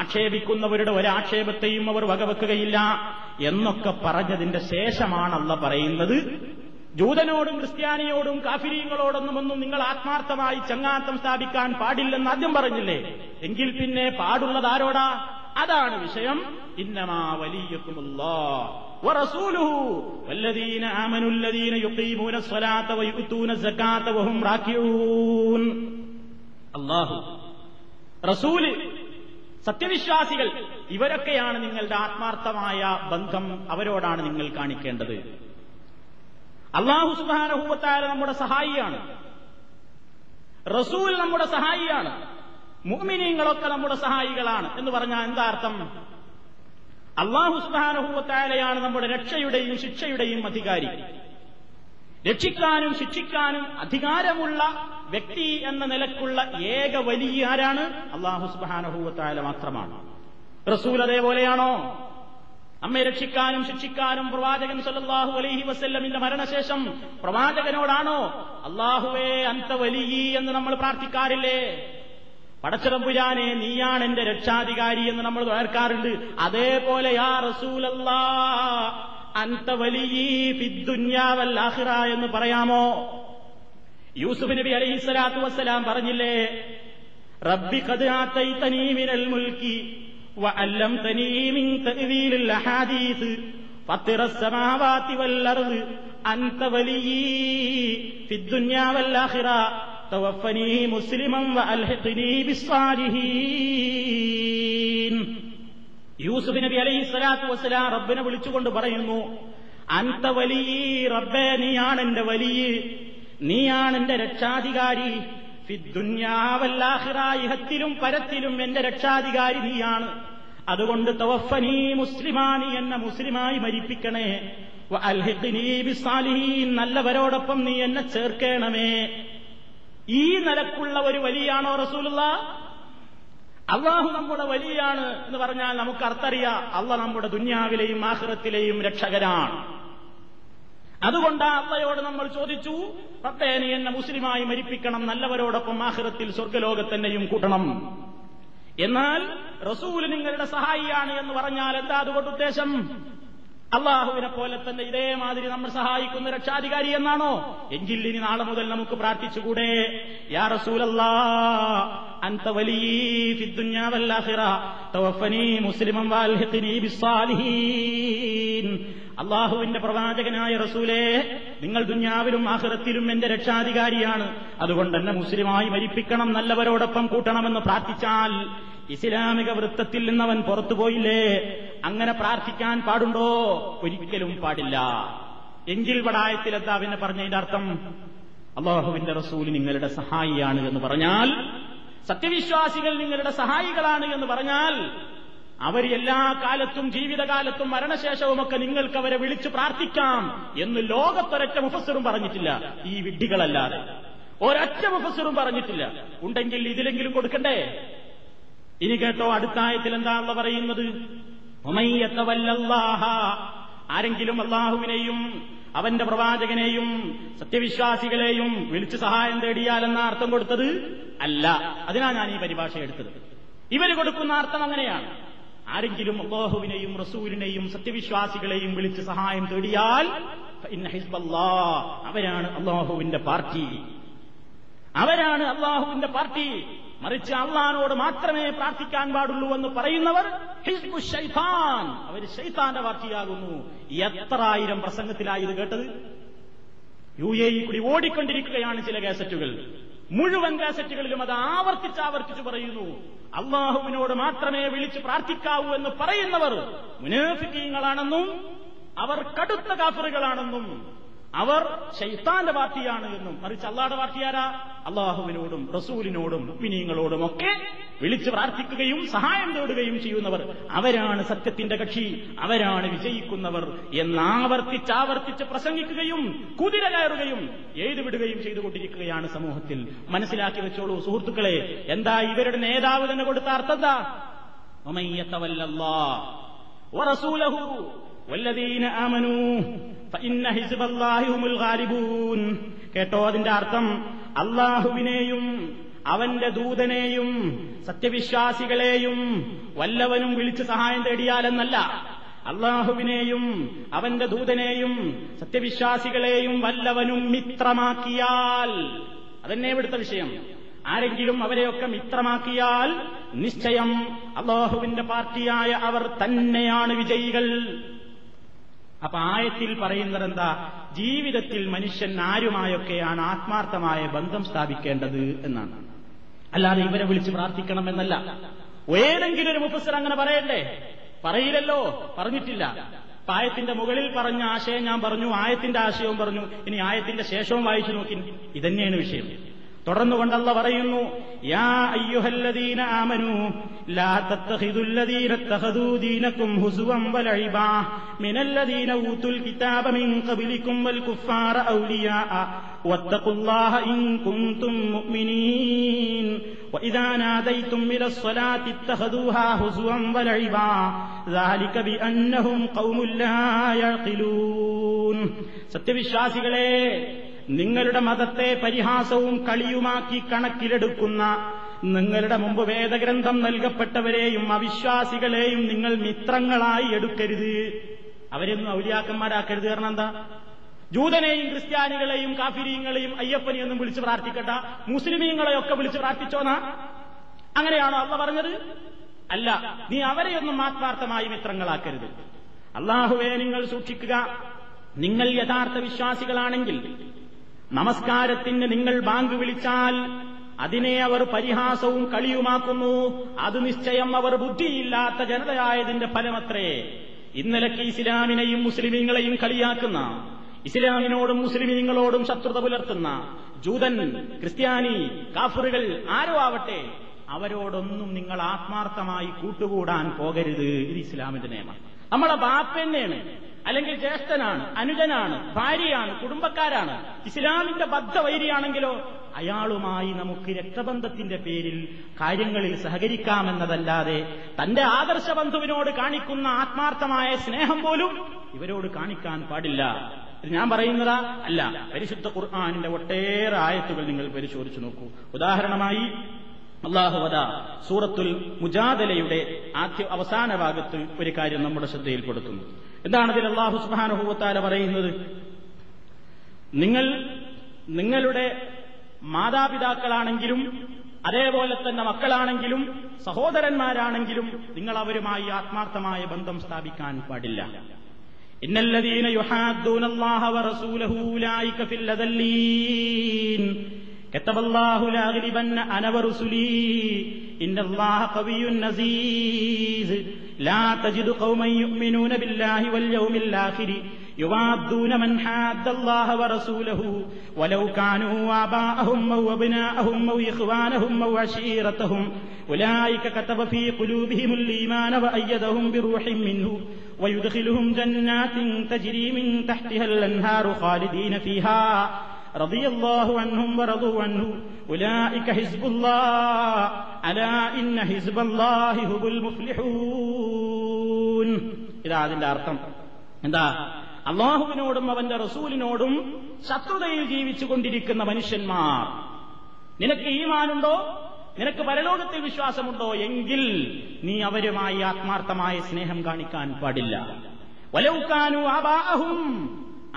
ആക്ഷേപിക്കുന്നവരുടെ ഒരാക്ഷേപത്തെയും അവർ വകവെക്കുകയില്ല എന്നൊക്കെ പറഞ്ഞതിന്റെ ശേഷമാണ് പറയുന്നത് ജൂതനോടും ക്രിസ്ത്യാനിയോടും കാഫിരീങ്ങളോടൊന്നും ഒന്നും നിങ്ങൾ ആത്മാർത്ഥമായി ചങ്ങാത്തം സ്ഥാപിക്കാൻ പാടില്ലെന്ന് ആദ്യം പറഞ്ഞില്ലേ എങ്കിൽ പിന്നെ പാടുള്ളതാരോടാ അതാണ് വിഷയം ഇന്നമാ വലിയക്കുമല്ലോ റസൂല് സത്യവിശ്വാസികൾ ഇവരൊക്കെയാണ് നിങ്ങളുടെ ആത്മാർത്ഥമായ ബന്ധം അവരോടാണ് നിങ്ങൾ കാണിക്കേണ്ടത് അള്ളാഹു സുബാനഹൂവത്തായ നമ്മുടെ സഹായിയാണ് റസൂൽ നമ്മുടെ സഹായിയാണ് മുഅ്മിനീങ്ങളൊക്കെ നമ്മുടെ സഹായികളാണ് എന്ന് പറഞ്ഞാൽ എന്താ അർത്ഥം അള്ളാഹുസ്ബാനഹുത്താലയാണ് നമ്മുടെ രക്ഷയുടെയും ശിക്ഷയുടെയും അധികാരി രക്ഷിക്കാനും ശിക്ഷിക്കാനും അധികാരമുള്ള വ്യക്തി എന്ന നിലക്കുള്ള ഏക വലിയ ആരാണ് അള്ളാഹുസ്ബാനഹുവത്തായ മാത്രമാണ് റസൂൽ അതേപോലെയാണോ അമ്മയെ രക്ഷിക്കാനും ശിക്ഷിക്കാനും പ്രവാചകൻ സല്ലാഹു അലൈഹി വസ്ല്ലമിന്റെ മരണശേഷം പ്രവാചകനോടാണോ അള്ളാഹുവേ അന്ത വലിയ എന്ന് നമ്മൾ പ്രാർത്ഥിക്കാറില്ലേ പടച്ചതമ്പുരാനെ നീയാണ് എന്റെ രക്ഷാധികാരി എന്ന് നമ്മൾ തകർക്കാറുണ്ട് അതേപോലെ യാ റസൂലല്ല അന്ത വലിയ പിദ്ദുന്യാവല്ലാഹിറ എന്ന് പറയാമോ യൂസുഫ് നബി അലൈഹി സ്വലാത്തു വസ്സലാം പറഞ്ഞില്ലേ റബ്ബി കത് മിനൽ മുൽക്കി توفني യൂസുഫ് നബി അലൈഹി സ്വലാത്തു വസ്സലാം റബ്ബിനെ വിളിച്ചുകൊണ്ട് പറയുന്നു അന്ത വലിയ റബ്ബേ നീയാണ് എന്റെ വലിയ നീയാണ് എന്റെ രക്ഷാധികാരി ഇഹത്തിലും പരത്തിലും എന്റെ രക്ഷാധികാരി നീയാണ് അതുകൊണ്ട് തവഫനീ മുസ്ലിമാനി എന്ന മുസ്ലിമായി മരിപ്പിക്കണേ അൽഹിഖിനീ ബിസാലിഹീൻ നല്ലവരോടൊപ്പം നീ എന്നെ ചേർക്കണമേ ഈ നിലക്കുള്ള ഒരു വലിയാണോ റസൂലുള്ള അള്ളാഹു നമ്മുടെ വലിയാണ് എന്ന് പറഞ്ഞാൽ നമുക്ക് അർത്ഥറിയാം അള്ള നമ്മുടെ ദുന്യാവിലെയും ആഹ്റത്തിലെയും രക്ഷകനാണ് അതുകൊണ്ട് അള്ളയോട് നമ്മൾ ചോദിച്ചു പത്തേനെ എന്നെ മുസ്ലിമായി മരിപ്പിക്കണം നല്ലവരോടൊപ്പം ആഹ്റത്തിൽ സ്വർഗലോകത്തന്നെയും കൂട്ടണം എന്നാൽ റസൂൽ നിങ്ങളുടെ സഹായിയാണ് എന്ന് പറഞ്ഞാൽ എന്താ അതുകൊണ്ട് ഉദ്ദേശം അള്ളാഹുവിനെ പോലെ തന്നെ ഇതേമാതിരി നമ്മൾ സഹായിക്കുന്ന രക്ഷാധികാരി എന്നാണോ എങ്കിൽ ഇനി നാളെ മുതൽ നമുക്ക് പ്രാർത്ഥിച്ചുകൂടെ യാ റസൂലല്ലാ അള്ളാഹുവിന്റെ പ്രവാചകനായ റസൂലേ നിങ്ങൾ ദുഞ്ഞാവിലും ആഹ്റത്തിലും എന്റെ രക്ഷാധികാരിയാണ് അതുകൊണ്ട് തന്നെ മുസ്ലിമായി മരിപ്പിക്കണം നല്ലവരോടൊപ്പം കൂട്ടണമെന്ന് പ്രാർത്ഥിച്ചാൽ ഇസ്ലാമിക വൃത്തത്തിൽ നിന്നവൻ പുറത്തു പോയില്ലേ അങ്ങനെ പ്രാർത്ഥിക്കാൻ പാടുണ്ടോ ഒരിക്കലും പാടില്ല എങ്കിൽ പടായത്തിലെത്താ പിന്നെ പറഞ്ഞതിന്റെ അർത്ഥം അള്ളാഹുവിന്റെ റസൂൽ നിങ്ങളുടെ സഹായിയാണ് എന്ന് പറഞ്ഞാൽ സത്യവിശ്വാസികൾ നിങ്ങളുടെ സഹായികളാണ് എന്ന് പറഞ്ഞാൽ അവർ എല്ലാ കാലത്തും ജീവിതകാലത്തും മരണശേഷവുമൊക്കെ നിങ്ങൾക്ക് അവരെ വിളിച്ചു പ്രാർത്ഥിക്കാം എന്ന് ലോകത്തൊരൊറ്റ മുഫസറും പറഞ്ഞിട്ടില്ല ഈ വിഡ്ഢികളല്ലാതെ ഒരൊറ്റ മുഫസറും പറഞ്ഞിട്ടില്ല ഉണ്ടെങ്കിൽ ഇതിലെങ്കിലും കൊടുക്കണ്ടേ ഇനി കേട്ടോ അടുത്തായത്തിൽ എന്താണെന്ന് പറയുന്നത് ആരെങ്കിലും അള്ളാഹുവിനെയും അവന്റെ പ്രവാചകനെയും സത്യവിശ്വാസികളെയും വിളിച്ചു സഹായം തേടിയാൽ എന്ന അർത്ഥം കൊടുത്തത് അല്ല അതിനാ ഞാൻ ഈ പരിഭാഷ എടുത്തത് ഇവർ കൊടുക്കുന്ന അർത്ഥം അങ്ങനെയാണ് ആരെങ്കിലും അള്ളാഹുവിനെയും റസൂലിനെയും സത്യവിശ്വാസികളെയും വിളിച്ച് സഹായം തേടിയാൽ അവരാണ് അള്ളാഹുവിന്റെ പാർട്ടി അവരാണ് അള്ളാഹുവിന്റെ പാർട്ടി മറിച്ച് അള്ളഹാനോട് മാത്രമേ പ്രാർത്ഥിക്കാൻ പാടുള്ളൂ എന്ന് പറയുന്നവർ ഹിസ്ബു ഷൈഫാൻ അവർ ഷൈഫാന്റെ വാർത്തയാകുന്നു എത്ര ആയിരം പ്രസംഗത്തിലായി ഇത് കേട്ടത് യു എ കൂടി ഓടിക്കൊണ്ടിരിക്കുകയാണ് ചില കാസറ്റുകൾ മുഴുവൻ കാസറ്റുകളിലും അത് ആവർത്തിച്ച് ആവർത്തിച്ച് പറയുന്നു അള്ളാഹുവിനോട് മാത്രമേ വിളിച്ച് പ്രാർത്ഥിക്കാവൂ എന്ന് പറയുന്നവർ മുനേഫിക്കീങ്ങളാണെന്നും അവർ കടുത്ത കാഫറുകളാണെന്നും അവർ ഷെയ്ത്താന്റെ പാർട്ടിയാണ് എന്നും മറിച്ച് അള്ളാഹുടെ പാർട്ടിയാരാ അള്ളാഹുവിനോടും റസൂലിനോടും ഉപ്പിനീങ്ങളോടും ഒക്കെ വിളിച്ചു പ്രാർത്ഥിക്കുകയും സഹായം തേടുകയും ചെയ്യുന്നവർ അവരാണ് സത്യത്തിന്റെ കക്ഷി അവരാണ് വിജയിക്കുന്നവർ എന്നാവർത്തിച്ചാവർത്തിച്ച് പ്രസംഗിക്കുകയും കുതിര കയറുകയും എഴുതുവിടുകയും ചെയ്തുകൊണ്ടിരിക്കുകയാണ് സമൂഹത്തിൽ മനസ്സിലാക്കി വെച്ചോളൂ സുഹൃത്തുക്കളെ എന്താ ഇവരുടെ നേതാവ് തന്നെ കൊടുത്ത അർത്ഥം കേട്ടോ അതിന്റെ അർത്ഥം അള്ളാഹുവിനെയും അവന്റെ ദൂതനെയും സത്യവിശ്വാസികളെയും വല്ലവനും വിളിച്ച് സഹായം തേടിയാലെന്നല്ല അള്ളാഹുവിനെയും അവന്റെ ദൂതനെയും സത്യവിശ്വാസികളെയും വല്ലവനും മിത്രമാക്കിയാൽ അതന്നെ ഇവിടുത്തെ വിഷയം ആരെങ്കിലും അവരെയൊക്കെ മിത്രമാക്കിയാൽ നിശ്ചയം അള്ളാഹുവിന്റെ പാർട്ടിയായ അവർ തന്നെയാണ് വിജയികൾ അപ്പൊ ആയത്തിൽ പറയുന്നത് എന്താ ജീവിതത്തിൽ മനുഷ്യൻ ആരുമായൊക്കെയാണ് ആത്മാർത്ഥമായ ബന്ധം സ്ഥാപിക്കേണ്ടത് എന്നാണ് അല്ലാതെ ഇവരെ വിളിച്ച് പ്രാർത്ഥിക്കണം എന്നല്ല ഏതെങ്കിലും ഒരു മുഫസർ അങ്ങനെ പറയണ്ടേ പറയില്ലല്ലോ പറഞ്ഞിട്ടില്ല ആയത്തിന്റെ മുകളിൽ പറഞ്ഞ ആശയം ഞാൻ പറഞ്ഞു ആയത്തിന്റെ ആശയവും പറഞ്ഞു ഇനി ആയത്തിന്റെ ശേഷവും വായിച്ചു നോക്കി ഇതന്നെയാണ് വിഷയം തുടർന്നുകൊണ്ട് അല്ല പറയുന്നു യാ അയ്യുഹല്ലദീന ആമനു ലാ തത്തഖിദുല്ലദീന തഖദൂ ദീനകും ഹുസുവൻ വലഇബാ മിനല്ലദീന ഊതുൽ കിതാബ മിൻ ഖബ്ലികും വൽ കുഫാര ഔലിയാ വത്തഖുല്ലാഹ ഇൻ കുൻതും മുഅ്മിനീൻ വഇദാ നാദൈതും إلى الصلاة اتخذوها هزوا ولعبا ذلك بأنهم قوم لا يعقلون സത്യവിശ്വാസികളെ നിങ്ങളുടെ മതത്തെ പരിഹാസവും കളിയുമാക്കി കണക്കിലെടുക്കുന്ന നിങ്ങളുടെ മുമ്പ് വേദഗ്രന്ഥം നൽകപ്പെട്ടവരെയും അവിശ്വാസികളെയും നിങ്ങൾ മിത്രങ്ങളായി എടുക്കരുത് അവരെയൊന്നും ഔലിയാക്കന്മാരാക്കരുത് കാരണം എന്താ ജൂതനെയും ക്രിസ്ത്യാനികളെയും കാഫിരിയങ്ങളെയും അയ്യപ്പനെയൊന്നും വിളിച്ച് പ്രാർത്ഥിക്കട്ട മുസ്ലിമീങ്ങളെയൊക്കെ വിളിച്ച് പ്രാർത്ഥിച്ചോന്നാ അങ്ങനെയാണോ അള്ള പറഞ്ഞത് അല്ല നീ അവരെയൊന്നും ആത്മാർത്ഥമായി മിത്രങ്ങളാക്കരുത് അള്ളാഹുവെ നിങ്ങൾ സൂക്ഷിക്കുക നിങ്ങൾ യഥാർത്ഥ വിശ്വാസികളാണെങ്കിൽ നമസ്കാരത്തിന് നിങ്ങൾ ബാങ്ക് വിളിച്ചാൽ അതിനെ അവർ പരിഹാസവും കളിയുമാക്കുന്നു അത് നിശ്ചയം അവർ ബുദ്ധിയില്ലാത്ത ജനതയായതിന്റെ ഫലമത്രേ ഇന്നലക്ക് ഇസ്ലാമിനെയും മുസ്ലിമീങ്ങളെയും കളിയാക്കുന്ന ഇസ്ലാമിനോടും മുസ്ലിമീങ്ങളോടും ശത്രുത പുലർത്തുന്ന ജൂതൻ ക്രിസ്ത്യാനി കാഫറുകൾ ആരോ ആവട്ടെ അവരോടൊന്നും നിങ്ങൾ ആത്മാർത്ഥമായി കൂട്ടുകൂടാൻ പോകരുത് ഇത് ഇസ്ലാമിന്റെ നിയമം നമ്മളെ ബാപ്പ തന്നെയാണ് അല്ലെങ്കിൽ ജ്യേഷ്ഠനാണ് അനുജനാണ് ഭാര്യയാണ് കുടുംബക്കാരാണ് ഇസ്ലാമിന്റെ വൈരിയാണെങ്കിലോ അയാളുമായി നമുക്ക് രക്തബന്ധത്തിന്റെ പേരിൽ കാര്യങ്ങളിൽ സഹകരിക്കാമെന്നതല്ലാതെ തന്റെ ആദർശ ബന്ധുവിനോട് കാണിക്കുന്ന ആത്മാർത്ഥമായ സ്നേഹം പോലും ഇവരോട് കാണിക്കാൻ പാടില്ല ഞാൻ പറയുന്നതാ അല്ല പരിശുദ്ധ ഖുർആാനിന്റെ ഒട്ടേറെ ആയത്തുകൾ നിങ്ങൾ പരിശോധിച്ചു നോക്കൂ ഉദാഹരണമായി അള്ളാഹുവദ സൂറത്തുൽ മുജാദലയുടെ ആദ്യ അവസാന ഭാഗത്ത് ഒരു കാര്യം നമ്മുടെ ശ്രദ്ധയിൽപ്പെടുത്തുന്നു എന്താണ് അതിൽ അള്ളാഹു സുബാനുഭൂവത്താല പറയുന്നത് നിങ്ങൾ നിങ്ങളുടെ മാതാപിതാക്കളാണെങ്കിലും അതേപോലെ തന്നെ മക്കളാണെങ്കിലും സഹോദരന്മാരാണെങ്കിലും നിങ്ങൾ അവരുമായി ആത്മാർത്ഥമായ ബന്ധം സ്ഥാപിക്കാൻ പാടില്ല ഇന്നല്ലദീന യുഹാദ്ദൂനല്ലാഹ വറസൂലഹു ലൈക ഫിൽ അദല്ലീൻ كتب الله لأغلبن أنا ورسلي إن الله قوي عزيز لا تجد قوما يؤمنون بالله واليوم الآخر يوادون من حاد الله ورسوله ولو كانوا آباءهم أو أبناءهم أو إخوانهم أو عشيرتهم أولئك كتب في قلوبهم الإيمان وأيدهم بروح منه ويدخلهم جنات تجري من تحتها الأنهار خالدين فيها ഇതാതിന്റെ അർത്ഥം എന്താ അള്ളാഹുവിനോടും അവന്റെ റസൂലിനോടും ശത്രുതയിൽ ജീവിച്ചു കൊണ്ടിരിക്കുന്ന മനുഷ്യന്മാർ നിനക്ക് ഈമാനുണ്ടോ നിനക്ക് പരലോകത്തിൽ വിശ്വാസമുണ്ടോ എങ്കിൽ നീ അവരുമായി ആത്മാർത്ഥമായ സ്നേഹം കാണിക്കാൻ പാടില്ല വലൗക്കാനു ആബാഹും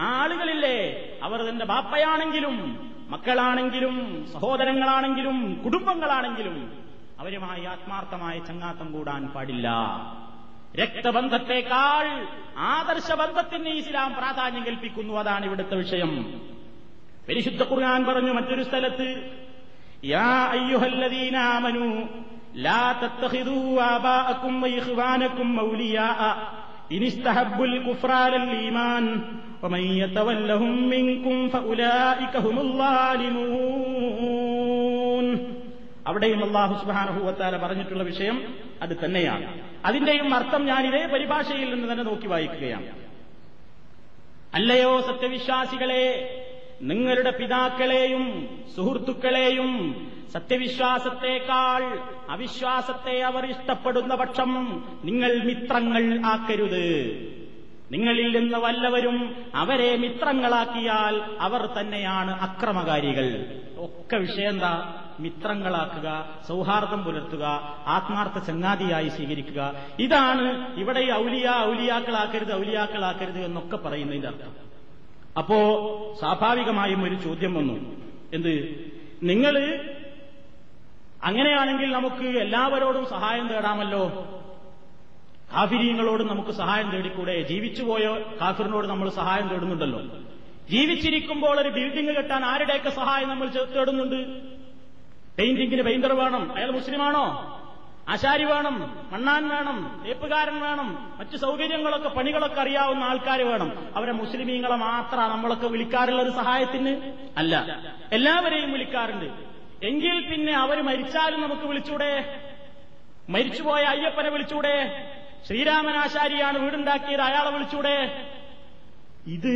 ആ ആളുകളില്ലേ അവർ തന്റെ ബാപ്പയാണെങ്കിലും മക്കളാണെങ്കിലും സഹോദരങ്ങളാണെങ്കിലും കുടുംബങ്ങളാണെങ്കിലും അവരുമായി ആത്മാർത്ഥമായ ചങ്ങാത്തം കൂടാൻ പാടില്ല രക്തബന്ധത്തെക്കാൾ ആദർശ ബന്ധത്തിന് ഇസ്ലാം പ്രാധാന്യം കൽപ്പിക്കുന്നു അതാണ് ഇവിടുത്തെ വിഷയം പരിശുദ്ധ ഖുർആൻ പറഞ്ഞു മറ്റൊരു സ്ഥലത്ത് യാ ലാ മൗലിയാഅ ഈമാൻ അവിടെയും അള്ളാഹു സുബാനഹുവത്താല പറഞ്ഞിട്ടുള്ള വിഷയം അത് തന്നെയാണ് അതിന്റെയും അർത്ഥം ഞാൻ ഇതേ പരിഭാഷയിൽ നിന്ന് തന്നെ നോക്കി വായിക്കുകയാണ് അല്ലയോ സത്യവിശ്വാസികളെ നിങ്ങളുടെ പിതാക്കളെയും സുഹൃത്തുക്കളെയും സത്യവിശ്വാസത്തെക്കാൾ അവിശ്വാസത്തെ അവർ ഇഷ്ടപ്പെടുന്ന പക്ഷം നിങ്ങൾ മിത്രങ്ങൾ ആക്കരുത് നിങ്ങളിൽ നിന്ന് വല്ലവരും അവരെ മിത്രങ്ങളാക്കിയാൽ അവർ തന്നെയാണ് അക്രമകാരികൾ ഒക്കെ വിഷയം എന്താ മിത്രങ്ങളാക്കുക സൗഹാർദ്ദം പുലർത്തുക ആത്മാർത്ഥ ചങ്ങാതിയായി സ്വീകരിക്കുക ഇതാണ് ഇവിടെ ഔലിയ ഔലിയാക്കളാക്കരുത് ഔലിയാക്കളാക്കരുത് എന്നൊക്കെ പറയുന്നതിന്റെ അർത്ഥം അപ്പോ സ്വാഭാവികമായും ഒരു ചോദ്യം വന്നു എന്ത് നിങ്ങൾ അങ്ങനെയാണെങ്കിൽ നമുക്ക് എല്ലാവരോടും സഹായം തേടാമല്ലോ കാഫിരീങ്ങളോട് നമുക്ക് സഹായം തേടിക്കൂടെ ജീവിച്ചുപോയ കാഫിറിനോട് നമ്മൾ സഹായം തേടുന്നുണ്ടല്ലോ ജീവിച്ചിരിക്കുമ്പോൾ ഒരു ബിൽഡിംഗ് കെട്ടാൻ ആരുടെയൊക്കെ സഹായം നമ്മൾ തേടുന്നുണ്ട് പെയിന്റിങ്ങിന് പെയിന്റർ വേണം അയാൾ മുസ്ലിമാണോ ആശാരി വേണം മണ്ണാൻ വേണം തേപ്പുകാരൻ വേണം മറ്റു സൗകര്യങ്ങളൊക്കെ പണികളൊക്കെ അറിയാവുന്ന ആൾക്കാർ വേണം അവരെ മുസ്ലിമീങ്ങളെ മാത്രമാണ് നമ്മളൊക്കെ വിളിക്കാറുള്ളത് സഹായത്തിന് അല്ല എല്ലാവരെയും വിളിക്കാറുണ്ട് എങ്കിൽ പിന്നെ അവർ മരിച്ചാലും നമുക്ക് വിളിച്ചൂടെ മരിച്ചുപോയ അയ്യപ്പനെ വിളിച്ചൂടെ ശ്രീരാമൻ ആശാരിയാണ് വീടുണ്ടാക്കിയത് അയാളെ വിളിച്ചൂടെ ഇത്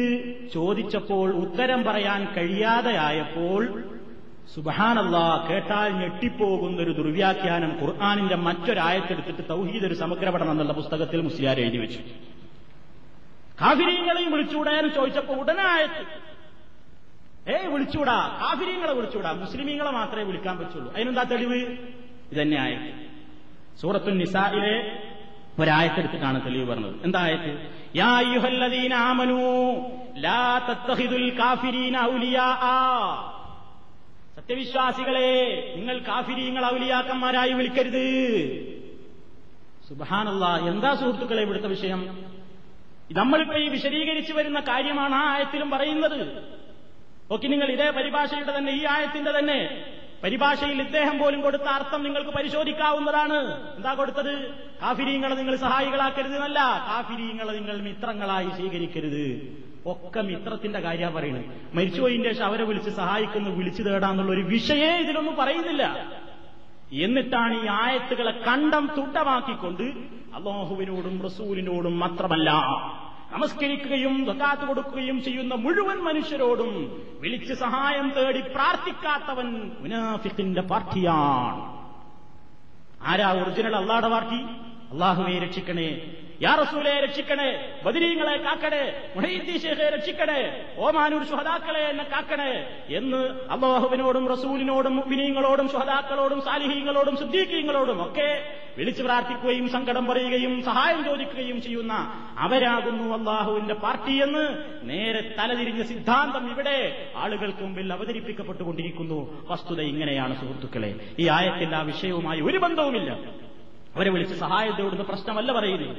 ചോദിച്ചപ്പോൾ ഉത്തരം പറയാൻ കഴിയാതെ ആയപ്പോൾ സുബഹാനല്ലാ കേട്ടാൽ ഒരു ദുർവ്യാഖ്യാനം ഖുർആാനിന്റെ മറ്റൊരായത്തെടുത്തിട്ട് തൗഹീദ് ഒരു സമഗ്രപഠനം എന്നുള്ള പുസ്തകത്തിൽ മുസ്ലിയാർ എഴുതി വെച്ചു കാഫിര്യങ്ങളെയും വിളിച്ചുകൂടാ എന്ന് ചോദിച്ചപ്പോ ഉടനെ ആയത്ത് ഏയ് വിളിച്ചുവിടാ കാഫിര്യങ്ങളെ വിളിച്ചുവിടാ മുസ്ലിമീങ്ങളെ മാത്രമേ വിളിക്കാൻ പറ്റുള്ളൂ അതിനെന്താ തെളിവ് ഇതന്നെ ആയത്ത് സൂറത്തു നിസായിലെ ഒരായത്തെടുത്തിട്ടാണ് തെളിവ് പറഞ്ഞത് എന്താ ആയത്ത് യാ ആമനു ലാ തത്തഹിദുൽ കാഫിരീന ഔലിയാ സത്യവിശ്വാസികളെ നിങ്ങൾ കാഫിരിയങ്ങൾ ഔലിയാക്കന്മാരായി വിളിക്കരുത് സുബാനല്ല എന്താ സുഹൃത്തുക്കളെ ഇവിടുത്തെ വിഷയം നമ്മളിപ്പോ ഈ വിശദീകരിച്ചു വരുന്ന കാര്യമാണ് ആ ആയത്തിലും പറയുന്നത് ഓക്കെ നിങ്ങൾ ഇതേ പരിഭാഷയുടെ തന്നെ ഈ ആയത്തിന്റെ തന്നെ പരിഭാഷയിൽ ഇദ്ദേഹം പോലും കൊടുത്ത അർത്ഥം നിങ്ങൾക്ക് പരിശോധിക്കാവുന്നതാണ് എന്താ കൊടുത്തത് കാഫിരീങ്ങളെ നിങ്ങൾ സഹായികളാക്കരുത് എന്നല്ല കാഫിരീങ്ങളെ നിങ്ങൾ മിത്രങ്ങളായി സ്വീകരിക്കരുത് ഒക്കെ മിത്രത്തിന്റെ കാര്യമാണ് പറയുന്നത് മരിച്ചുപോയിന്റെ ശേഷം അവരെ വിളിച്ച് സഹായിക്കുന്നു വിളിച്ചു തേടാന്നുള്ള ഒരു വിഷയേ ഇതിലൊന്നും പറയുന്നില്ല എന്നിട്ടാണ് ഈ ആയത്തുകളെ കണ്ടം തുട്ടമാക്കിക്കൊണ്ട് അള്ളാഹുവിനോടും റസൂലിനോടും മാത്രമല്ല നമസ്കരിക്കുകയും സക്കാത്ത് കൊടുക്കുകയും ചെയ്യുന്ന മുഴുവൻ മനുഷ്യരോടും വിളിച്ച് സഹായം തേടി പ്രാർത്ഥിക്കാത്തവൻ മുനാഫിഖിന്റെ പാർട്ടിയാണ് ആരാ ഒറിജിനൽ അള്ളാടെ പാർട്ടി അള്ളാഹുവെ രക്ഷിക്കണേ യാറസൂലെ രക്ഷിക്കണേ ബദരീങ്ങളെ കാക്കണേ മുഹീദ്ദീഷേഖെ രക്ഷിക്കണേ ഓമാനൂർ ഷുഹദാക്കളെ എന്നെ കാക്കണേ എന്ന് അള്ളാഹുവിനോടും റസൂലിനോടും മുബിനീങ്ങളോടും ഷുഹദാക്കളോടും സാലിഹീങ്ങളോടും സുദ്ദീഖീങ്ങളോടും ഒക്കെ വിളിച്ചു പ്രാർത്ഥിക്കുകയും സങ്കടം പറയുകയും സഹായം ചോദിക്കുകയും ചെയ്യുന്ന അവരാകുന്നു അള്ളാഹുവിന്റെ പാർട്ടി നേരെ തലതിരിഞ്ഞ സിദ്ധാന്തം ഇവിടെ ആളുകൾക്ക് മുമ്പിൽ അവതരിപ്പിക്കപ്പെട്ടുകൊണ്ടിരിക്കുന്നു വസ്തുത ഇങ്ങനെയാണ് സുഹൃത്തുക്കളെ ഈ ആയത്തിന്റെ ആ വിഷയവുമായി ഒരു ബന്ധവുമില്ല അവരെ വിളിച്ച് സഹായം തേടുന്ന പ്രശ്നമല്ല പറയുന്നത്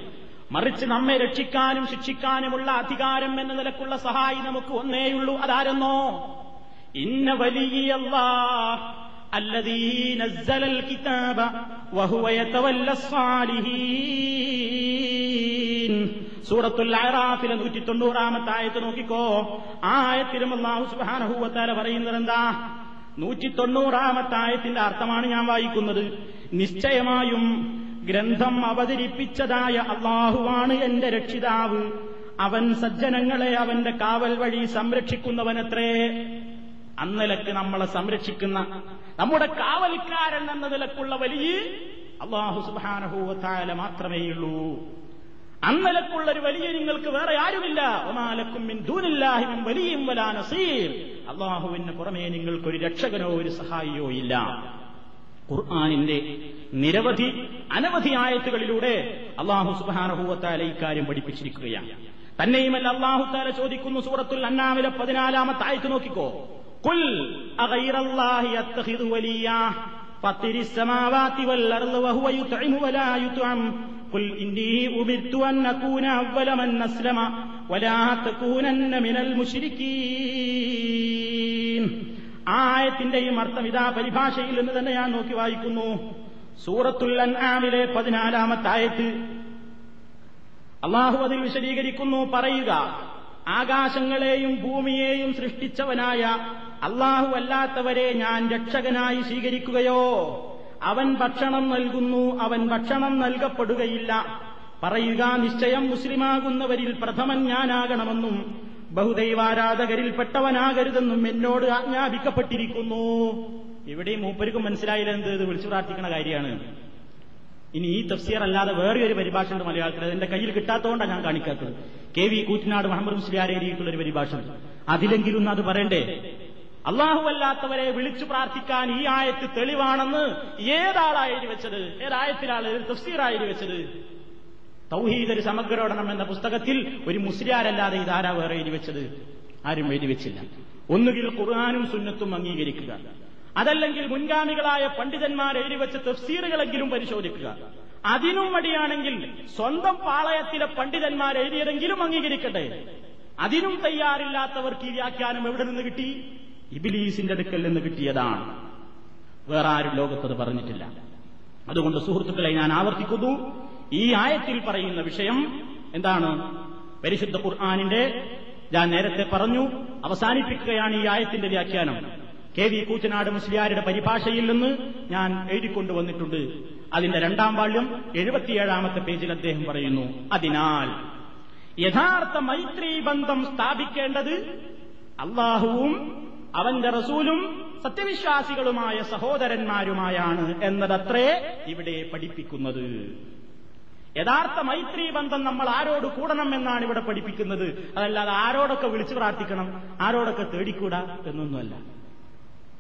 മറിച്ച് നമ്മെ രക്ഷിക്കാനും ശിക്ഷിക്കാനുമുള്ള അധികാരം എന്ന നിലക്കുള്ള സഹായി നമുക്ക് ഒന്നേയുള്ളൂ അതാരെന്നോ ഇന്ന വലിയ സൂറത്തുൽ അറാഫിലെ നൂറ്റി തൊണ്ണൂറാമത്തെ ആയത്ത് നോക്കിക്കോ ആയത്തിലും അള്ളാഹു സുബാനഹൂവത്താല പറയുന്നത് എന്താ നൂറ്റി തൊണ്ണൂറാമത്തെ ആയത്തിന്റെ അർത്ഥമാണ് ഞാൻ വായിക്കുന്നത് നിശ്ചയമായും ഗ്രന്ഥം അവതരിപ്പിച്ചതായ അള്ളാഹുവാണ് എന്റെ രക്ഷിതാവ് അവൻ സജ്ജനങ്ങളെ അവന്റെ കാവൽ വഴി സംരക്ഷിക്കുന്നവനത്രേ അന്നലക്ക് നമ്മളെ സംരക്ഷിക്കുന്ന നമ്മുടെ കാവൽക്കാരൻ എന്ന നിലക്കുള്ള വലിയ അള്ളാഹു സുബാനഹൂവത്തായ മാത്രമേയുള്ളൂ അന്നലക്കുള്ള ഒരു വലിയ നിങ്ങൾക്ക് വേറെ ആരുമില്ല ഒമാലക്കും ദൂനില്ലാഹിമിൻ വലിയ വലാ നസീർ അള്ളാഹുവിന് പുറമേ നിങ്ങൾക്കൊരു രക്ഷകനോ ഒരു സഹായിയോ ഇല്ല ഖുർആാനിന്റെ നിരവധി അനവധി ആയത്തുകളിലൂടെ അള്ളാഹു സുബാനഹൂവത്താല ഇക്കാര്യം പഠിപ്പിച്ചിരിക്കുകയാണ് തന്നെയുമല്ല അള്ളാഹു താല ചോദിക്കുന്നു സൂറത്തുൽ അന്നാമിലെ പതിനാലാമത്തെ ആയത്ത് നോക്കിക്കോ കുൽ فطر السماوات ആ ആയത്തിന്റെയും അർത്ഥം ഇതാ പരിഭാഷയിൽ എന്ന് തന്നെ ഞാൻ നോക്കി വായിക്കുന്നു സൂറത്തുൽ അൻആമിലെ പതിനാലാമത്തായത്ത് അള്ളാഹു അതിൽ വിശദീകരിക്കുന്നു പറയുക ആകാശങ്ങളെയും ഭൂമിയെയും സൃഷ്ടിച്ചവനായ അള്ളാഹു അല്ലാത്തവരെ ഞാൻ രക്ഷകനായി സ്വീകരിക്കുകയോ അവൻ ഭക്ഷണം നൽകുന്നു അവൻ ഭക്ഷണം നൽകപ്പെടുകയില്ല പറയുക നിശ്ചയം മുസ്ലിമാകുന്നവരിൽ പ്രഥമൻ ഞാനാകണമെന്നും ബഹുദൈവാരാധകരിൽപ്പെട്ടവനാകരുതെന്നും എന്നോട് ആജ്ഞാപിക്കപ്പെട്ടിരിക്കുന്നു ഇവിടെ മൂപ്പരിക്കും മനസ്സിലായില്ല എന്ത് ഇത് വിളിച്ചു പ്രാർത്ഥിക്കുന്ന കാര്യമാണ് ഇനി ഈ തഫ്സീർ അല്ലാതെ വേറെ ഒരു പരിഭാഷ ഉണ്ട് മലയാളത്തിൽ എന്റെ കയ്യിൽ കിട്ടാത്തതുകൊണ്ടാണ് ഞാൻ കാണിക്കാത്തത് കെ വി കൂറ്റനാട് മുഹമ്മദ് മുസ്ലിയാർ എഴുതിയിട്ടുള്ള ഒരു പരിഭാഷ അതിലെങ്കിലും ഒന്ന് അത് പറയണ്ടേ അള്ളാഹുവല്ലാത്തവരെ വിളിച്ചു പ്രാർത്ഥിക്കാൻ ഈ ആയത്ത് തെളിവാണെന്ന് ഏതാളായി വെച്ചത് ഏതായത്തിലാണ് തഫ്സീറായി വെച്ചത് തൗഹീദ് ഒരു സമഗ്രോടണം എന്ന പുസ്തകത്തിൽ ഒരു മുസ്ലിയാരല്ലാതെ ഇതാരാ വേറെ എഴുതി വെച്ചത് ആരും എഴുതി വെച്ചില്ല ഒന്നുകിൽ ഖുർആാനും സുന്നത്തും അംഗീകരിക്കുക അതല്ലെങ്കിൽ മുൻഗാമികളായ പണ്ഡിതന്മാർ എഴുതി വെച്ച തഫ്സീറുകളെങ്കിലും പരിശോധിക്കുക അതിനും മടിയാണെങ്കിൽ സ്വന്തം പാളയത്തിലെ പണ്ഡിതന്മാർ എഴുതിയതെങ്കിലും അംഗീകരിക്കട്ടെ അതിനും തയ്യാറില്ലാത്തവർക്ക് ഈ വ്യാഖ്യാനം എവിടെ നിന്ന് കിട്ടി ഇബിലീസിന്റെ അടുക്കൽ നിന്ന് കിട്ടിയതാണ് വേറെ ആരും ലോകത്തത് പറഞ്ഞിട്ടില്ല അതുകൊണ്ട് സുഹൃത്തുക്കളെ ഞാൻ ആവർത്തിക്കുന്നു ഈ ആയത്തിൽ പറയുന്ന വിഷയം എന്താണ് പരിശുദ്ധ ഖുർആാനിന്റെ ഞാൻ നേരത്തെ പറഞ്ഞു അവസാനിപ്പിക്കുകയാണ് ഈ ആയത്തിന്റെ വ്യാഖ്യാനം കെ വി കൂറ്റനാട് മുസ്ലിയാരുടെ പരിഭാഷയിൽ നിന്ന് ഞാൻ എഴുതിക്കൊണ്ടുവന്നിട്ടുണ്ട് അതിന്റെ രണ്ടാം വാള്യം എഴുപത്തിയേഴാമത്തെ പേജിൽ അദ്ദേഹം പറയുന്നു അതിനാൽ യഥാർത്ഥ മൈത്രി ബന്ധം സ്ഥാപിക്കേണ്ടത് അള്ളാഹുവും അവന്റെ റസൂലും സത്യവിശ്വാസികളുമായ സഹോദരന്മാരുമായാണ് എന്നതത്രേ ഇവിടെ പഠിപ്പിക്കുന്നത് യഥാർത്ഥ മൈത്രി ബന്ധം നമ്മൾ ആരോട് കൂടണം എന്നാണ് ഇവിടെ പഠിപ്പിക്കുന്നത് അതല്ലാതെ ആരോടൊക്കെ വിളിച്ചു പ്രാർത്ഥിക്കണം ആരോടൊക്കെ തേടിക്കൂടാ എന്നൊന്നുമല്ല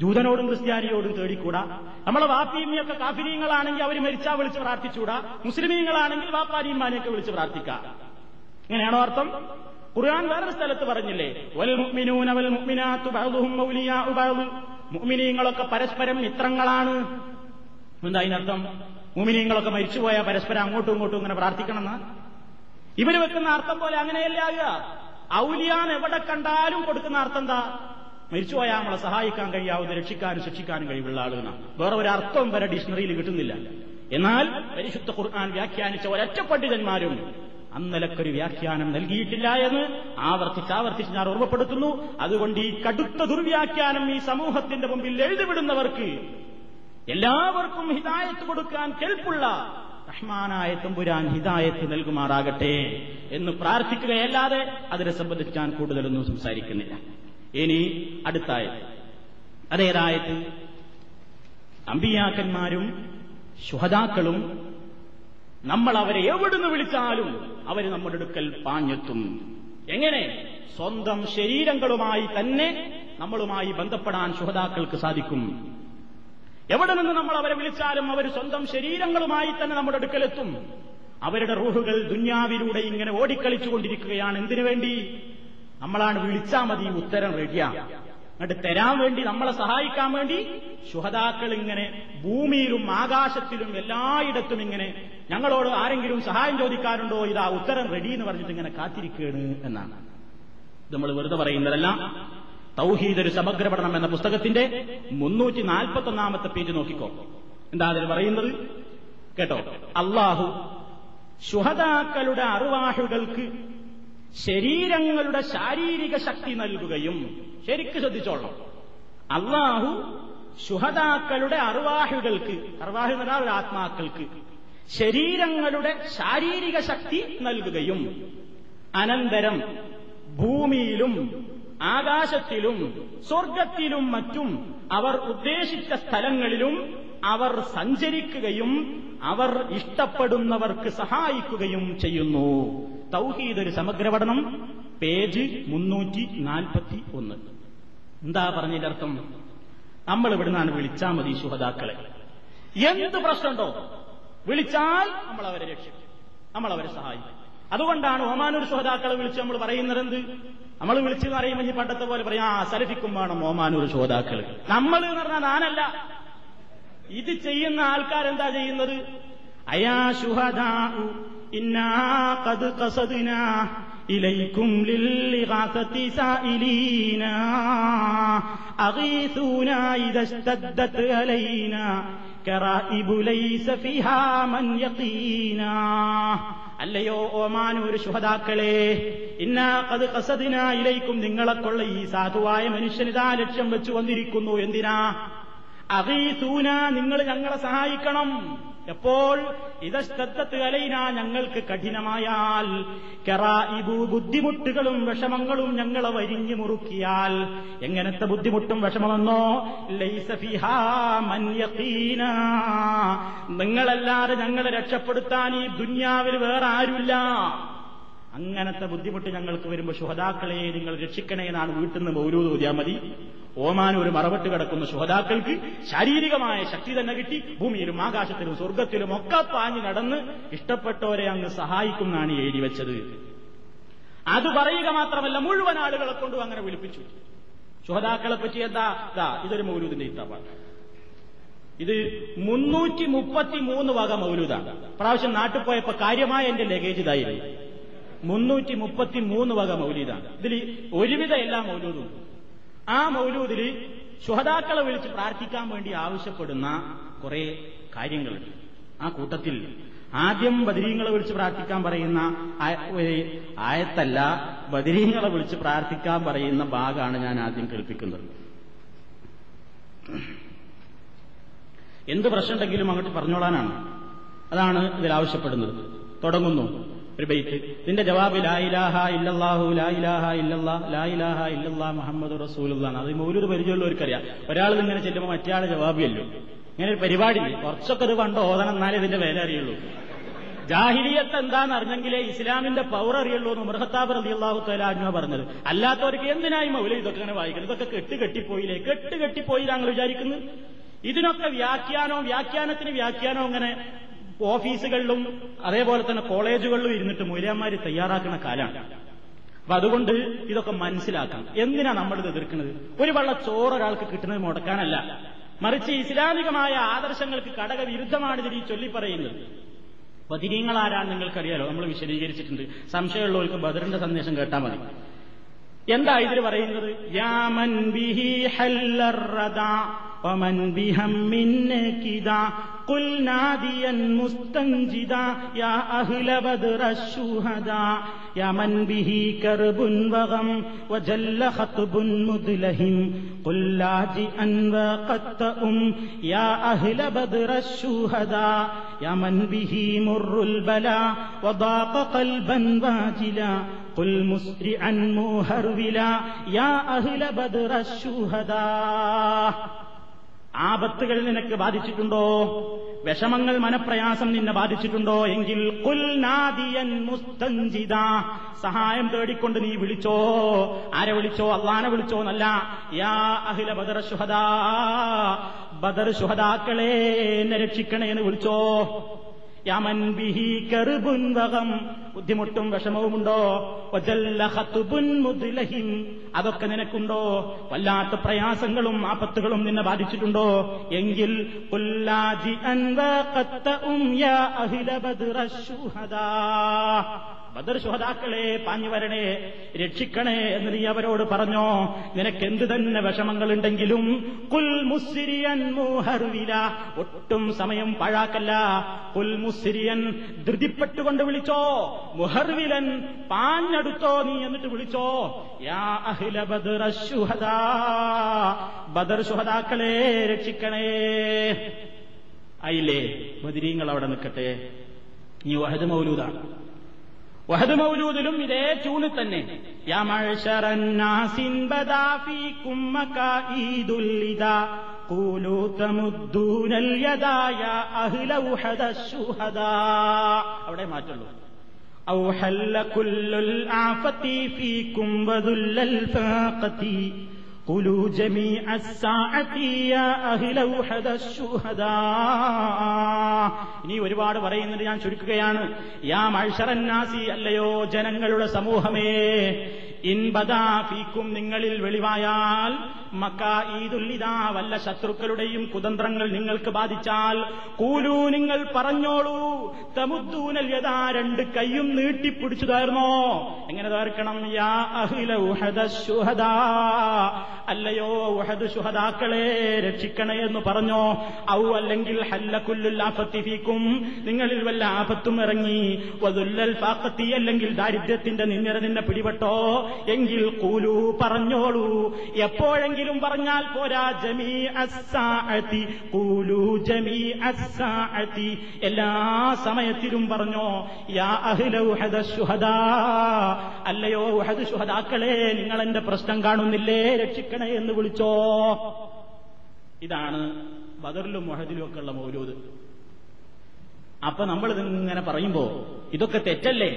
ജൂതനോടും ക്രിസ്ത്യാനിയോടും തേടിക്കൂടാ നമ്മളെ വാപ്പീമ്മയൊക്കെ കാഫിനീങ്ങളാണെങ്കിൽ അവർ മരിച്ചാ വിളിച്ച് പ്രാർത്ഥിച്ചൂടാ മുസ്ലിമീങ്ങളാണെങ്കിൽ വാപ്പാരിമാനെയൊക്കെ വിളിച്ച് പ്രാർത്ഥിക്കാം ഇങ്ങനെയാണോ അർത്ഥം ഖുർആൻ വേറൊരു സ്ഥലത്ത് പറഞ്ഞില്ലേ വൽ മുഅ്മിനൂന വൽ മുഅ്മിനാത്തു ബഅ്ദുഹും മുഅ്മിനീങ്ങളൊക്കെ പരസ്പരം മിത്രങ്ങളാണ് എന്താ അതിനർത്ഥം മുമിനിയങ്ങളൊക്കെ മരിച്ചുപോയാൽ പരസ്പരം അങ്ങോട്ടും ഇങ്ങോട്ടും ഇങ്ങനെ പ്രാർത്ഥിക്കണമെന്ന് ഇവര് വെക്കുന്ന അർത്ഥം പോലെ അങ്ങനെയല്ല ആകുക ഔലിയാൻ എവിടെ കണ്ടാലും കൊടുക്കുന്ന അർത്ഥം എന്താ മരിച്ചുപോയാൽ നമ്മളെ സഹായിക്കാൻ കഴിയാവുന്ന രക്ഷിക്കാനും ശിക്ഷിക്കാനും കഴിവുള്ള ആളുകളാണ് വേറെ ഒരു അർത്ഥം വരെ ഡിക്ഷണറിയിൽ കിട്ടുന്നില്ല എന്നാൽ പരിശുദ്ധ ഖുർആൻ വ്യാഖ്യാനിച്ച ഒരൊറ്റ പണ്ഡിതന്മാരും അന്നലക്കൊരു വ്യാഖ്യാനം നൽകിയിട്ടില്ല എന്ന് ആവർത്തിച്ച് ആവർത്തിച്ച് ഞാൻ ഓർമ്മപ്പെടുത്തുന്നു അതുകൊണ്ട് ഈ കടുത്ത ദുർവ്യാഖ്യാനം ഈ സമൂഹത്തിന്റെ മുമ്പിൽ എഴുതിവിടുന്നവർക്ക് എല്ലാവർക്കും ഹിതായത്ത് കൊടുക്കാൻ കെൽപ്പുള്ള റഹ്മാനായ തമ്പുരാൻ ഹിതായത്ത് നൽകുമാറാകട്ടെ എന്ന് പ്രാർത്ഥിക്കുകയല്ലാതെ അതിനെ സംബന്ധിച്ച് ഞാൻ കൂടുതലൊന്നും സംസാരിക്കുന്നില്ല ഇനി അടുത്തായ അതേതായത് അമ്പിയാക്കന്മാരും ശുഹതാക്കളും നമ്മൾ അവരെ എവിടുന്ന് വിളിച്ചാലും അവർ നമ്മുടെ അടുക്കൽ പാഞ്ഞെത്തും എങ്ങനെ സ്വന്തം ശരീരങ്ങളുമായി തന്നെ നമ്മളുമായി ബന്ധപ്പെടാൻ ശുഹതാക്കൾക്ക് സാധിക്കും എവിടെ നിന്ന് നമ്മൾ അവരെ വിളിച്ചാലും അവർ സ്വന്തം ശരീരങ്ങളുമായി തന്നെ നമ്മുടെ അടുക്കലെത്തും അവരുടെ റൂഹുകൾ ദുന്യാവിലൂടെ ഇങ്ങനെ ഓടിക്കളിച്ചുകൊണ്ടിരിക്കുകയാണ് എന്തിനു വേണ്ടി നമ്മളാണ് വിളിച്ചാൽ മതി ഉത്തരം റെഡിയാ എന്നിട്ട് തരാൻ വേണ്ടി നമ്മളെ സഹായിക്കാൻ വേണ്ടി ശുഹതാക്കൾ ഇങ്ങനെ ഭൂമിയിലും ആകാശത്തിലും എല്ലായിടത്തും ഇങ്ങനെ ഞങ്ങളോട് ആരെങ്കിലും സഹായം ചോദിക്കാറുണ്ടോ ഇതാ ഉത്തരം റെഡി എന്ന് പറഞ്ഞിട്ട് ഇങ്ങനെ കാത്തിരിക്കുകയാണ് എന്നാണ് നമ്മൾ വെറുതെ പറയുന്നതല്ല തൗഹീദ് ഒരു സമഗ്ര പഠനം എന്ന പുസ്തകത്തിന്റെ മുന്നൂറ്റി നാൽപ്പത്തൊന്നാമത്തെ പേജ് നോക്കിക്കോ എന്താ അതിൽ പറയുന്നത് കേട്ടോ അള്ളാഹു ശുഹതാക്കളുടെ അറുവാഹുകൾക്ക് ശരീരങ്ങളുടെ ശാരീരിക ശക്തി നൽകുകയും ശരിക്ക് ശ്രദ്ധിച്ചോളൂ അള്ളാഹു ശുഹതാക്കളുടെ അറുവാഹുകൾക്ക് അറുവാഹു എന്നാൽ ആത്മാക്കൾക്ക് ശരീരങ്ങളുടെ ശാരീരിക ശക്തി നൽകുകയും അനന്തരം ഭൂമിയിലും ആകാശത്തിലും സ്വർഗത്തിലും മറ്റും അവർ ഉദ്ദേശിച്ച സ്ഥലങ്ങളിലും അവർ സഞ്ചരിക്കുകയും അവർ ഇഷ്ടപ്പെടുന്നവർക്ക് സഹായിക്കുകയും ചെയ്യുന്നു തൗഹീദ് ഒരു സമഗ്രപഠനം പേജ് മുന്നൂറ്റി നാൽപ്പത്തി ഒന്ന് എന്താ പറഞ്ഞതിന്റെ അർത്ഥം നമ്മൾ നിന്നാണ് വിളിച്ചാൽ മതി ശുഹതാക്കളെ എന്ത് പ്രശ്നമുണ്ടോ വിളിച്ചാൽ നമ്മൾ അവരെ രക്ഷിക്കും നമ്മൾ അവരെ സഹായിക്കും അതുകൊണ്ടാണ് ഒമാനൂർ ശുഹതാക്കളെ വിളിച്ച് നമ്മൾ പറയുന്നത് എന്ത് നമ്മൾ വിളിച്ചു പറയുമ്പോൾ ഈ പണ്ടത്തെ പോലെ പറയാം ആ സലഫിക്കും വേണം ഓമാനൂർ ശ്രോതാക്കൾ നമ്മൾ എന്ന് പറഞ്ഞാൽ ഞാനല്ല ഇത് ചെയ്യുന്ന ആൾക്കാരെന്താ ചെയ്യുന്നത് അയാ ശുഹദാ ഇന്നാ അല്ലയോ ഓമാനൂർ ശുഹതാക്കളെ കസദിനായിലേക്കും നിങ്ങളെക്കൊള്ള ഈ സാധുവായ മനുഷ്യനിതാ ലക്ഷ്യം വെച്ചു വന്നിരിക്കുന്നു എന്തിനാ തൂന നിങ്ങൾ ഞങ്ങളെ സഹായിക്കണം എപ്പോൾ ഇതശ്രദ്ധത്ത് അലൈന ഞങ്ങൾക്ക് കഠിനമായാൽ ഇബു ബുദ്ധിമുട്ടുകളും വിഷമങ്ങളും ഞങ്ങളെ വരിഞ്ഞു മുറുക്കിയാൽ എങ്ങനത്തെ ബുദ്ധിമുട്ടും വിഷമമെന്നോ നിങ്ങളല്ലാതെ ഞങ്ങളെ രക്ഷപ്പെടുത്താൻ ഈ ദുന്യാവിൽ വേറെ ആരുമില്ല അങ്ങനത്തെ ബുദ്ധിമുട്ട് ഞങ്ങൾക്ക് വരുമ്പോൾ ശുഹതാക്കളെ നിങ്ങൾ രക്ഷിക്കണേ എന്നാണ് വീട്ടിൽ നിന്ന് മൗരൂദ് മതി ഓമാൻ ഒരു മറവിട്ട് കിടക്കുന്ന ശുഹതാക്കൾക്ക് ശാരീരികമായ ശക്തി തന്നെ കിട്ടി ഭൂമിയിലും ആകാശത്തിലും സ്വർഗത്തിലും ഒക്കെ പാഞ്ഞു നടന്ന് ഇഷ്ടപ്പെട്ടവരെ അങ്ങ് സഹായിക്കുന്നാണ് എഴുതി വെച്ചത് അത് പറയുക മാത്രമല്ല മുഴുവൻ ആളുകളെ കൊണ്ടും അങ്ങനെ വിളിപ്പിച്ചു ശുഹതാക്കളെ പറ്റി എന്താ ഇതാ ഇതൊരു മൗലൂദിന്റെ ഇത്താപ്പാണ് ഇത് മുന്നൂറ്റി മുപ്പത്തി മൂന്ന് വക മൗലൂദാണ് പ്രാവശ്യം നാട്ടിൽ പോയപ്പോ കാര്യമായ എന്റെ ലഗേജ് ഇതായിരുന്നു മുന്നൂറ്റി മുപ്പത്തി മൂന്ന് വക മൗലീദാണ് ഇതിൽ ഒരുവിധ എല്ലാ മൗലൂദും ആ മൗലൂദിൽ ശുഹതാക്കളെ വിളിച്ച് പ്രാർത്ഥിക്കാൻ വേണ്ടി ആവശ്യപ്പെടുന്ന കുറെ കാര്യങ്ങളുണ്ട് ആ കൂട്ടത്തിൽ ആദ്യം ബദരീങ്ങളെ വിളിച്ച് പ്രാർത്ഥിക്കാൻ പറയുന്ന ആയത്തല്ല ബദരീങ്ങളെ വിളിച്ച് പ്രാർത്ഥിക്കാൻ പറയുന്ന ഭാഗമാണ് ഞാൻ ആദ്യം കേൾപ്പിക്കുന്നത് എന്ത് പ്രശ്നമുണ്ടെങ്കിലും അങ്ങോട്ട് പറഞ്ഞോളാനാണ് അതാണ് ഇതിൽ ആവശ്യപ്പെടുന്നത് തുടങ്ങുന്നു ഒരു ബൈത്ത് ഇതിന്റെ ജവാബ് ലായിലാഹ ഇല്ലാഹു ലായിലാഹ ഇല്ലാ ലായിലാഹ ഇല്ലാ മുഹമ്മദ് റസൂലാണ് അത് മൂലൊരു പരിചയമുള്ളവർക്കറിയാം ഒരാൾ ഇങ്ങനെ ചെല്ലുമ്പോൾ മറ്റേ ജവാബ് ചെല്ലും ഇങ്ങനെ ഒരു പരിപാടി കുറച്ചൊക്കെ ഇത് പണ്ട് ഓതണം എന്നാലേ ഇതിന്റെ വേല അറിയുള്ളൂ ജാഹിലിയത്ത് എന്താന്ന് അറിഞ്ഞെങ്കിലേ ഇസ്ലാമിന്റെ പൗർ അറിയുള്ളൂ എന്ന് മൃഹത്താബ് അള്ളാഹു തലാജ്ഞ പറഞ്ഞത് അല്ലാത്തവർക്ക് എന്തിനായി മൗല ഇതൊക്കെ ഇങ്ങനെ വായിക്കുന്നത് ഇതൊക്കെ കെട്ട് കെട്ടിപ്പോയില്ലേ കെട്ട് കെട്ടിപ്പോയില്ല ഞങ്ങൾ വിചാരിക്കുന്നത് ഇതിനൊക്കെ വ്യാഖ്യാനവും വ്യാഖ്യാനത്തിന് വ്യാഖ്യാനവും അങ്ങനെ ഓഫീസുകളിലും അതേപോലെ തന്നെ കോളേജുകളിലും ഇരുന്നിട്ട് മൂലയന്മാര് തയ്യാറാക്കുന്ന കാലാണ് അപ്പൊ അതുകൊണ്ട് ഇതൊക്കെ മനസ്സിലാക്കാം എന്തിനാ നമ്മൾ ഇത് എതിർക്കുന്നത് ഒരു വള്ള ചോറ് ഒരാൾക്ക് കിട്ടുന്നത് മുടക്കാനല്ല മറിച്ച് ഇസ്ലാമികമായ ആദർശങ്ങൾക്ക് കടക വിരുദ്ധമാണ് ഇതിൽ ഈ ചൊല്ലി പറയുന്നത് ബദിരീങ്ങൾ ആരാണ് നിങ്ങൾക്കറിയാലോ നമ്മൾ വിശദീകരിച്ചിട്ടുണ്ട് സംശയമുള്ളവർക്ക് ബദറിന്റെ സന്ദേശം കേട്ടാൽ മതി എന്താ ഇതിൽ പറയുന്നത് യാമൻ ബിഹി ഹല്ലറദ ومن بهم من نكدا قل ناديا مستنجدا يا أهل بدر الشهداء يا من به كرب وغم وجل خطب مدلهم قل لاجئا وقد تأم يا أهل بدر الشهداء يا من به مر البلاء وضاق قلبا واجلا قل مسرعا مهرولا يا أهل بدر الشهداء ആപത്തുകൾ നിനക്ക് ബാധിച്ചിട്ടുണ്ടോ വിഷമങ്ങൾ മനപ്രയാസം നിന്നെ ബാധിച്ചിട്ടുണ്ടോ എങ്കിൽ കുൽനാദിയൻ മുസ്തഞ്ചിത സഹായം തേടിക്കൊണ്ട് നീ വിളിച്ചോ ആരെ വിളിച്ചോ അള്ളാനെ വിളിച്ചോ എന്നല്ല യാ അഹില ബദർ ശുഹദാ ബദർ ശുഹദാക്കളെ എന്നെ രക്ഷിക്കണേ എന്ന് വിളിച്ചോ യമൻ ബിഹി കറുപുൻ വകം ബുദ്ധിമുട്ടും വിഷമവുമുണ്ടോ മുദ്ലഹിൻ അതൊക്കെ നിനക്കുണ്ടോ വല്ലാത്ത പ്രയാസങ്ങളും ആപത്തുകളും നിന്നെ ബാധിച്ചിട്ടുണ്ടോ എങ്കിൽ യാ ബദർ ശുഹതാക്കളെ പാഞ്ഞു വരണേ രക്ഷിക്കണേ എന്ന് നീ അവരോട് പറഞ്ഞോ നിനക്കെന്ത് തന്നെ വിഷമങ്ങൾ ഉണ്ടെങ്കിലും കുൽമുസിരിയൻ മൂഹർവില ഒട്ടും സമയം പാഴാക്കല്ല കുൽമുസിരിയൻ ധൃതിപ്പെട്ടുകൊണ്ട് വിളിച്ചോ മുഹർവിലൻ പാഞ്ഞടുത്തോ നീ എന്നിട്ട് വിളിച്ചോ യാ അഹില ബദർ ബദർ ശുഹദാക്കളെ രക്ഷിക്കണേ അയില്ലേ മതിരീങ്ങൾ അവിടെ നിൽക്കട്ടെ ഈ വഹദ മൗലൂദാണ് وهذا موجود لهم إذا تونت തന്നെ يا معشر الناس بدا فيكم مكائد اللدا قولوا تمدون اليدا يا أهل وحد الشهداء അവിടെ മാറ്റുള്ളൂ أوحل كل الأعفة فيكم وذل الفاقة قلوا جميع الساعة يا أهل الشهداء ഇനി ഒരുപാട് പറയുന്നുണ്ട് ഞാൻ ചുരുക്കുകയാണ് യാ മഴ്ഷറന്നാസി അല്ലയോ ജനങ്ങളുടെ സമൂഹമേ ഇൻബദാ ഫീക്കും നിങ്ങളിൽ വെളിവായാൽ ഈദുല്ലിതാ വല്ല ശത്രുക്കളുടെയും കുതന്ത്രങ്ങൾ നിങ്ങൾക്ക് ബാധിച്ചാൽ കൂലൂ നിങ്ങൾ പറഞ്ഞോളൂ തമുദ്ദൂനൽ യഥാ രണ്ട് കൈയും നീട്ടിപ്പിടിച്ചു തീർന്നോ എങ്ങനെ തീർക്കണം യാ അഹില ശുഹദാ അല്ലയോ ഉഹദ് ശുഹദാക്കളെ രക്ഷിക്കണേ എന്ന് പറഞ്ഞോ ഔ അല്ലെങ്കിൽ ഹല്ലക്കുല്ലുൽ ആഫത്തിഫിക്കും നിങ്ങളിൽ വല്ല ആപത്തും ഇറങ്ങി വതുല്ലൽ ഫാക്കത്തി അല്ലെങ്കിൽ ദാരിദ്ര്യത്തിന്റെ നിന്നിര നിന്നെ പിടിപെട്ടോ എങ്കിൽ കൂലൂ പറഞ്ഞോളൂ എപ്പോഴെങ്കിലും എന്തെങ്കിലും പറഞ്ഞാൽ പോരാ ജമീ അസാഅത്തി കൂലു ജമീ അസാഅത്തി എല്ലാ സമയത്തിലും പറഞ്ഞോ യാ അഹ്ലൗഹദ ശുഹദാ അല്ലയോ ഉഹദ് ശുഹദാക്കളെ നിങ്ങൾ എന്റെ പ്രശ്നം കാണുന്നില്ലേ രക്ഷിക്കണേ എന്ന് വിളിച്ചോ ഇതാണ് ബദറിലും മുഹദിലും ഒക്കെ ഉള്ള മൗലൂദ് അപ്പൊ നമ്മൾ ഇതിങ്ങനെ പറയുമ്പോ ഇതൊക്കെ തെറ്റല്ലേ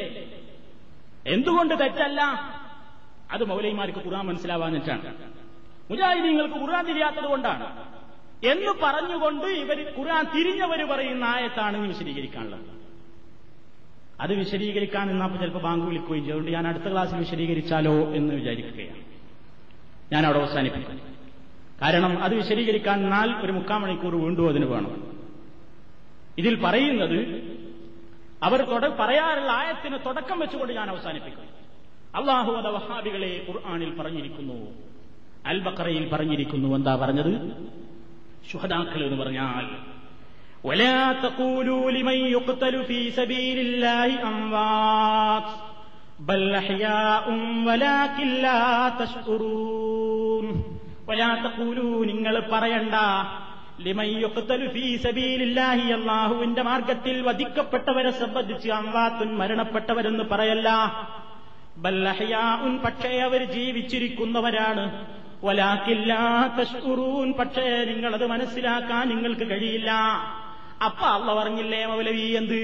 എന്തുകൊണ്ട് തെറ്റല്ല അത് മൗലൈമാർക്ക് ഖുർആൻ മനസ്സിലാവാഞ്ഞിട്ടാണ് മുജാഹിദീങ്ങൾക്ക് ഖുർആൻ തിരിയാത്തത് കൊണ്ടാണ് എന്ന് പറഞ്ഞുകൊണ്ട് ഇവർ ഖുർആൻ തിരിഞ്ഞവർ പറയുന്ന ആയത്താണ് വിശദീകരിക്കാനുള്ളത് അത് വിശദീകരിക്കാൻ നിന്നപ്പോൾ ചിലപ്പോൾ ബാങ്ക് വിളിക്കുകയും ചെയ്തുകൊണ്ട് ഞാൻ അടുത്ത ക്ലാസ്സിൽ വിശദീകരിച്ചാലോ എന്ന് വിചാരിക്കുകയാണ് ഞാൻ അവിടെ അവസാനിപ്പിക്കും കാരണം അത് വിശദീകരിക്കാൻ എന്നാൽ ഒരു മുക്കാൽ മണിക്കൂർ വീണ്ടും അതിന് വേണം ഇതിൽ പറയുന്നത് അവർ പറയാറുള്ള ആയത്തിന് തുടക്കം വെച്ചുകൊണ്ട് ഞാൻ അവസാനിപ്പിക്കും അള്ളാഹു അത വഹാബികളെ ഖുർആാനിൽ പറഞ്ഞിരിക്കുന്നു അൽ പറഞ്ഞിരിക്കുന്നു എന്താ പറഞ്ഞത് ശുഹദാക്കൾ എന്ന് പറഞ്ഞാൽ നിങ്ങൾ പറയണ്ട അള്ളാഹുവിന്റെ മാർഗത്തിൽ വധിക്കപ്പെട്ടവരെ സംബന്ധിച്ച് അംവാത്തുൻ മരണപ്പെട്ടവരെന്ന് പറയല്ല ഉൻ പക്ഷേ അവർ ജീവിച്ചിരിക്കുന്നവരാണ് ഒലാക്കില്ലാത്തൂൻ പക്ഷേ നിങ്ങളത് മനസ്സിലാക്കാൻ നിങ്ങൾക്ക് കഴിയില്ല അപ്പൊ അള്ള പറഞ്ഞില്ലേ മൗലവി എന്ത്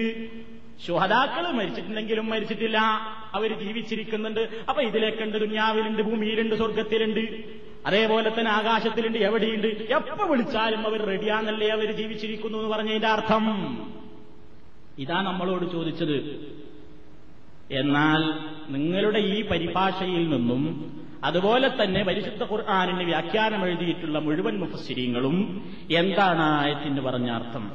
ശുഹതാക്കൾ മരിച്ചിട്ടുണ്ടെങ്കിലും മരിച്ചിട്ടില്ല അവർ ജീവിച്ചിരിക്കുന്നുണ്ട് അപ്പൊ ഇതിലേക്കുണ്ട് ദുന്യാവിലുണ്ട് ഭൂമിയിലുണ്ട് സ്വർഗത്തിലുണ്ട് അതേപോലെ തന്നെ ആകാശത്തിലുണ്ട് എവിടെയുണ്ട് എപ്പോ വിളിച്ചാലും അവർ റെഡിയാണല്ലേ അവർ ജീവിച്ചിരിക്കുന്നു എന്ന് പറഞ്ഞതിന്റെ അർത്ഥം ഇതാ നമ്മളോട് ചോദിച്ചത് എന്നാൽ നിങ്ങളുടെ ഈ പരിഭാഷയിൽ നിന്നും അതുപോലെ തന്നെ പരിശുദ്ധ ഖുർആാനിന് വ്യാഖ്യാനം എഴുതിയിട്ടുള്ള മുഴുവൻ മുഫസ്സിരീങ്ങളും എന്താണ് ആയത്തിന് പറഞ്ഞ അർത്ഥം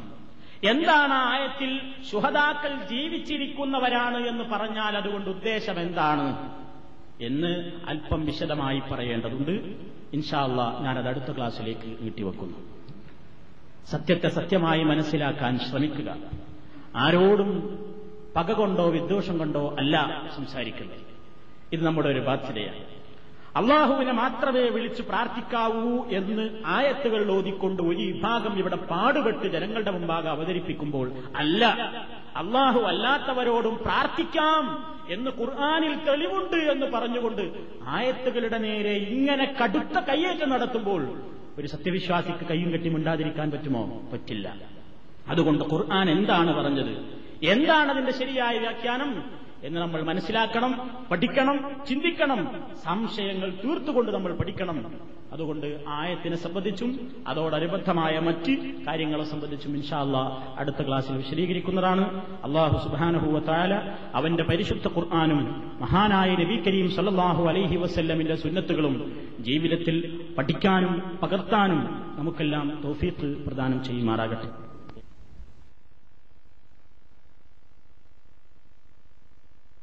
എന്താണ് ആയത്തിൽ ശുഹദാക്കൾ ജീവിച്ചിരിക്കുന്നവരാണ് എന്ന് പറഞ്ഞാൽ അതുകൊണ്ട് ഉദ്ദേശം എന്താണ് എന്ന് അല്പം വിശദമായി പറയേണ്ടതുണ്ട് ഇൻഷാല്ല അത് അടുത്ത ക്ലാസ്സിലേക്ക് നീട്ടിവെക്കുന്നു സത്യത്തെ സത്യമായി മനസ്സിലാക്കാൻ ശ്രമിക്കുക ആരോടും പക കൊണ്ടോ വിദ്വേഷം കൊണ്ടോ അല്ല സംസാരിക്കുന്നത് ഇത് നമ്മുടെ ഒരു ബാധ്യതയാണ് അള്ളാഹുവിനെ മാത്രമേ വിളിച്ചു പ്രാർത്ഥിക്കാവൂ എന്ന് ആയത്തുകൾ ഓതിക്കൊണ്ട് ഒരു വിഭാഗം ഇവിടെ പാടുപെട്ട് ജനങ്ങളുടെ മുമ്പാകെ അവതരിപ്പിക്കുമ്പോൾ അല്ല അള്ളാഹു അല്ലാത്തവരോടും പ്രാർത്ഥിക്കാം എന്ന് ഖുർആാനിൽ തെളിവുണ്ട് എന്ന് പറഞ്ഞുകൊണ്ട് ആയത്തുകളുടെ നേരെ ഇങ്ങനെ കടുത്ത കയ്യേറ്റം നടത്തുമ്പോൾ ഒരു സത്യവിശ്വാസിക്ക് കയ്യും കെട്ടി മിണ്ടാതിരിക്കാൻ പറ്റുമോ പറ്റില്ല അതുകൊണ്ട് ഖുർആൻ എന്താണ് പറഞ്ഞത് എന്താണ് അതിന്റെ ശരിയായ വ്യാഖ്യാനം എന്ന് നമ്മൾ മനസ്സിലാക്കണം പഠിക്കണം ചിന്തിക്കണം സംശയങ്ങൾ തീർത്തുകൊണ്ട് നമ്മൾ പഠിക്കണം അതുകൊണ്ട് ആയത്തിനെ സംബന്ധിച്ചും അതോടനുബന്ധമായ മറ്റ് കാര്യങ്ങളെ സംബന്ധിച്ചും ഇൻഷാല്ല അടുത്ത ക്ലാസ്സിൽ വിശദീകരിക്കുന്നതാണ് അള്ളാഹു സുബാനഹുല അവന്റെ പരിശുദ്ധ ഖുർആാനും മഹാനായ നബി കരീം സല്ലാഹു അലൈഹി വസ്ല്ലമിന്റെ സുന്നത്തുകളും ജീവിതത്തിൽ പഠിക്കാനും പകർത്താനും നമുക്കെല്ലാം തോഫീത്ത് പ്രദാനം ചെയ്യുമാറാകട്ടെ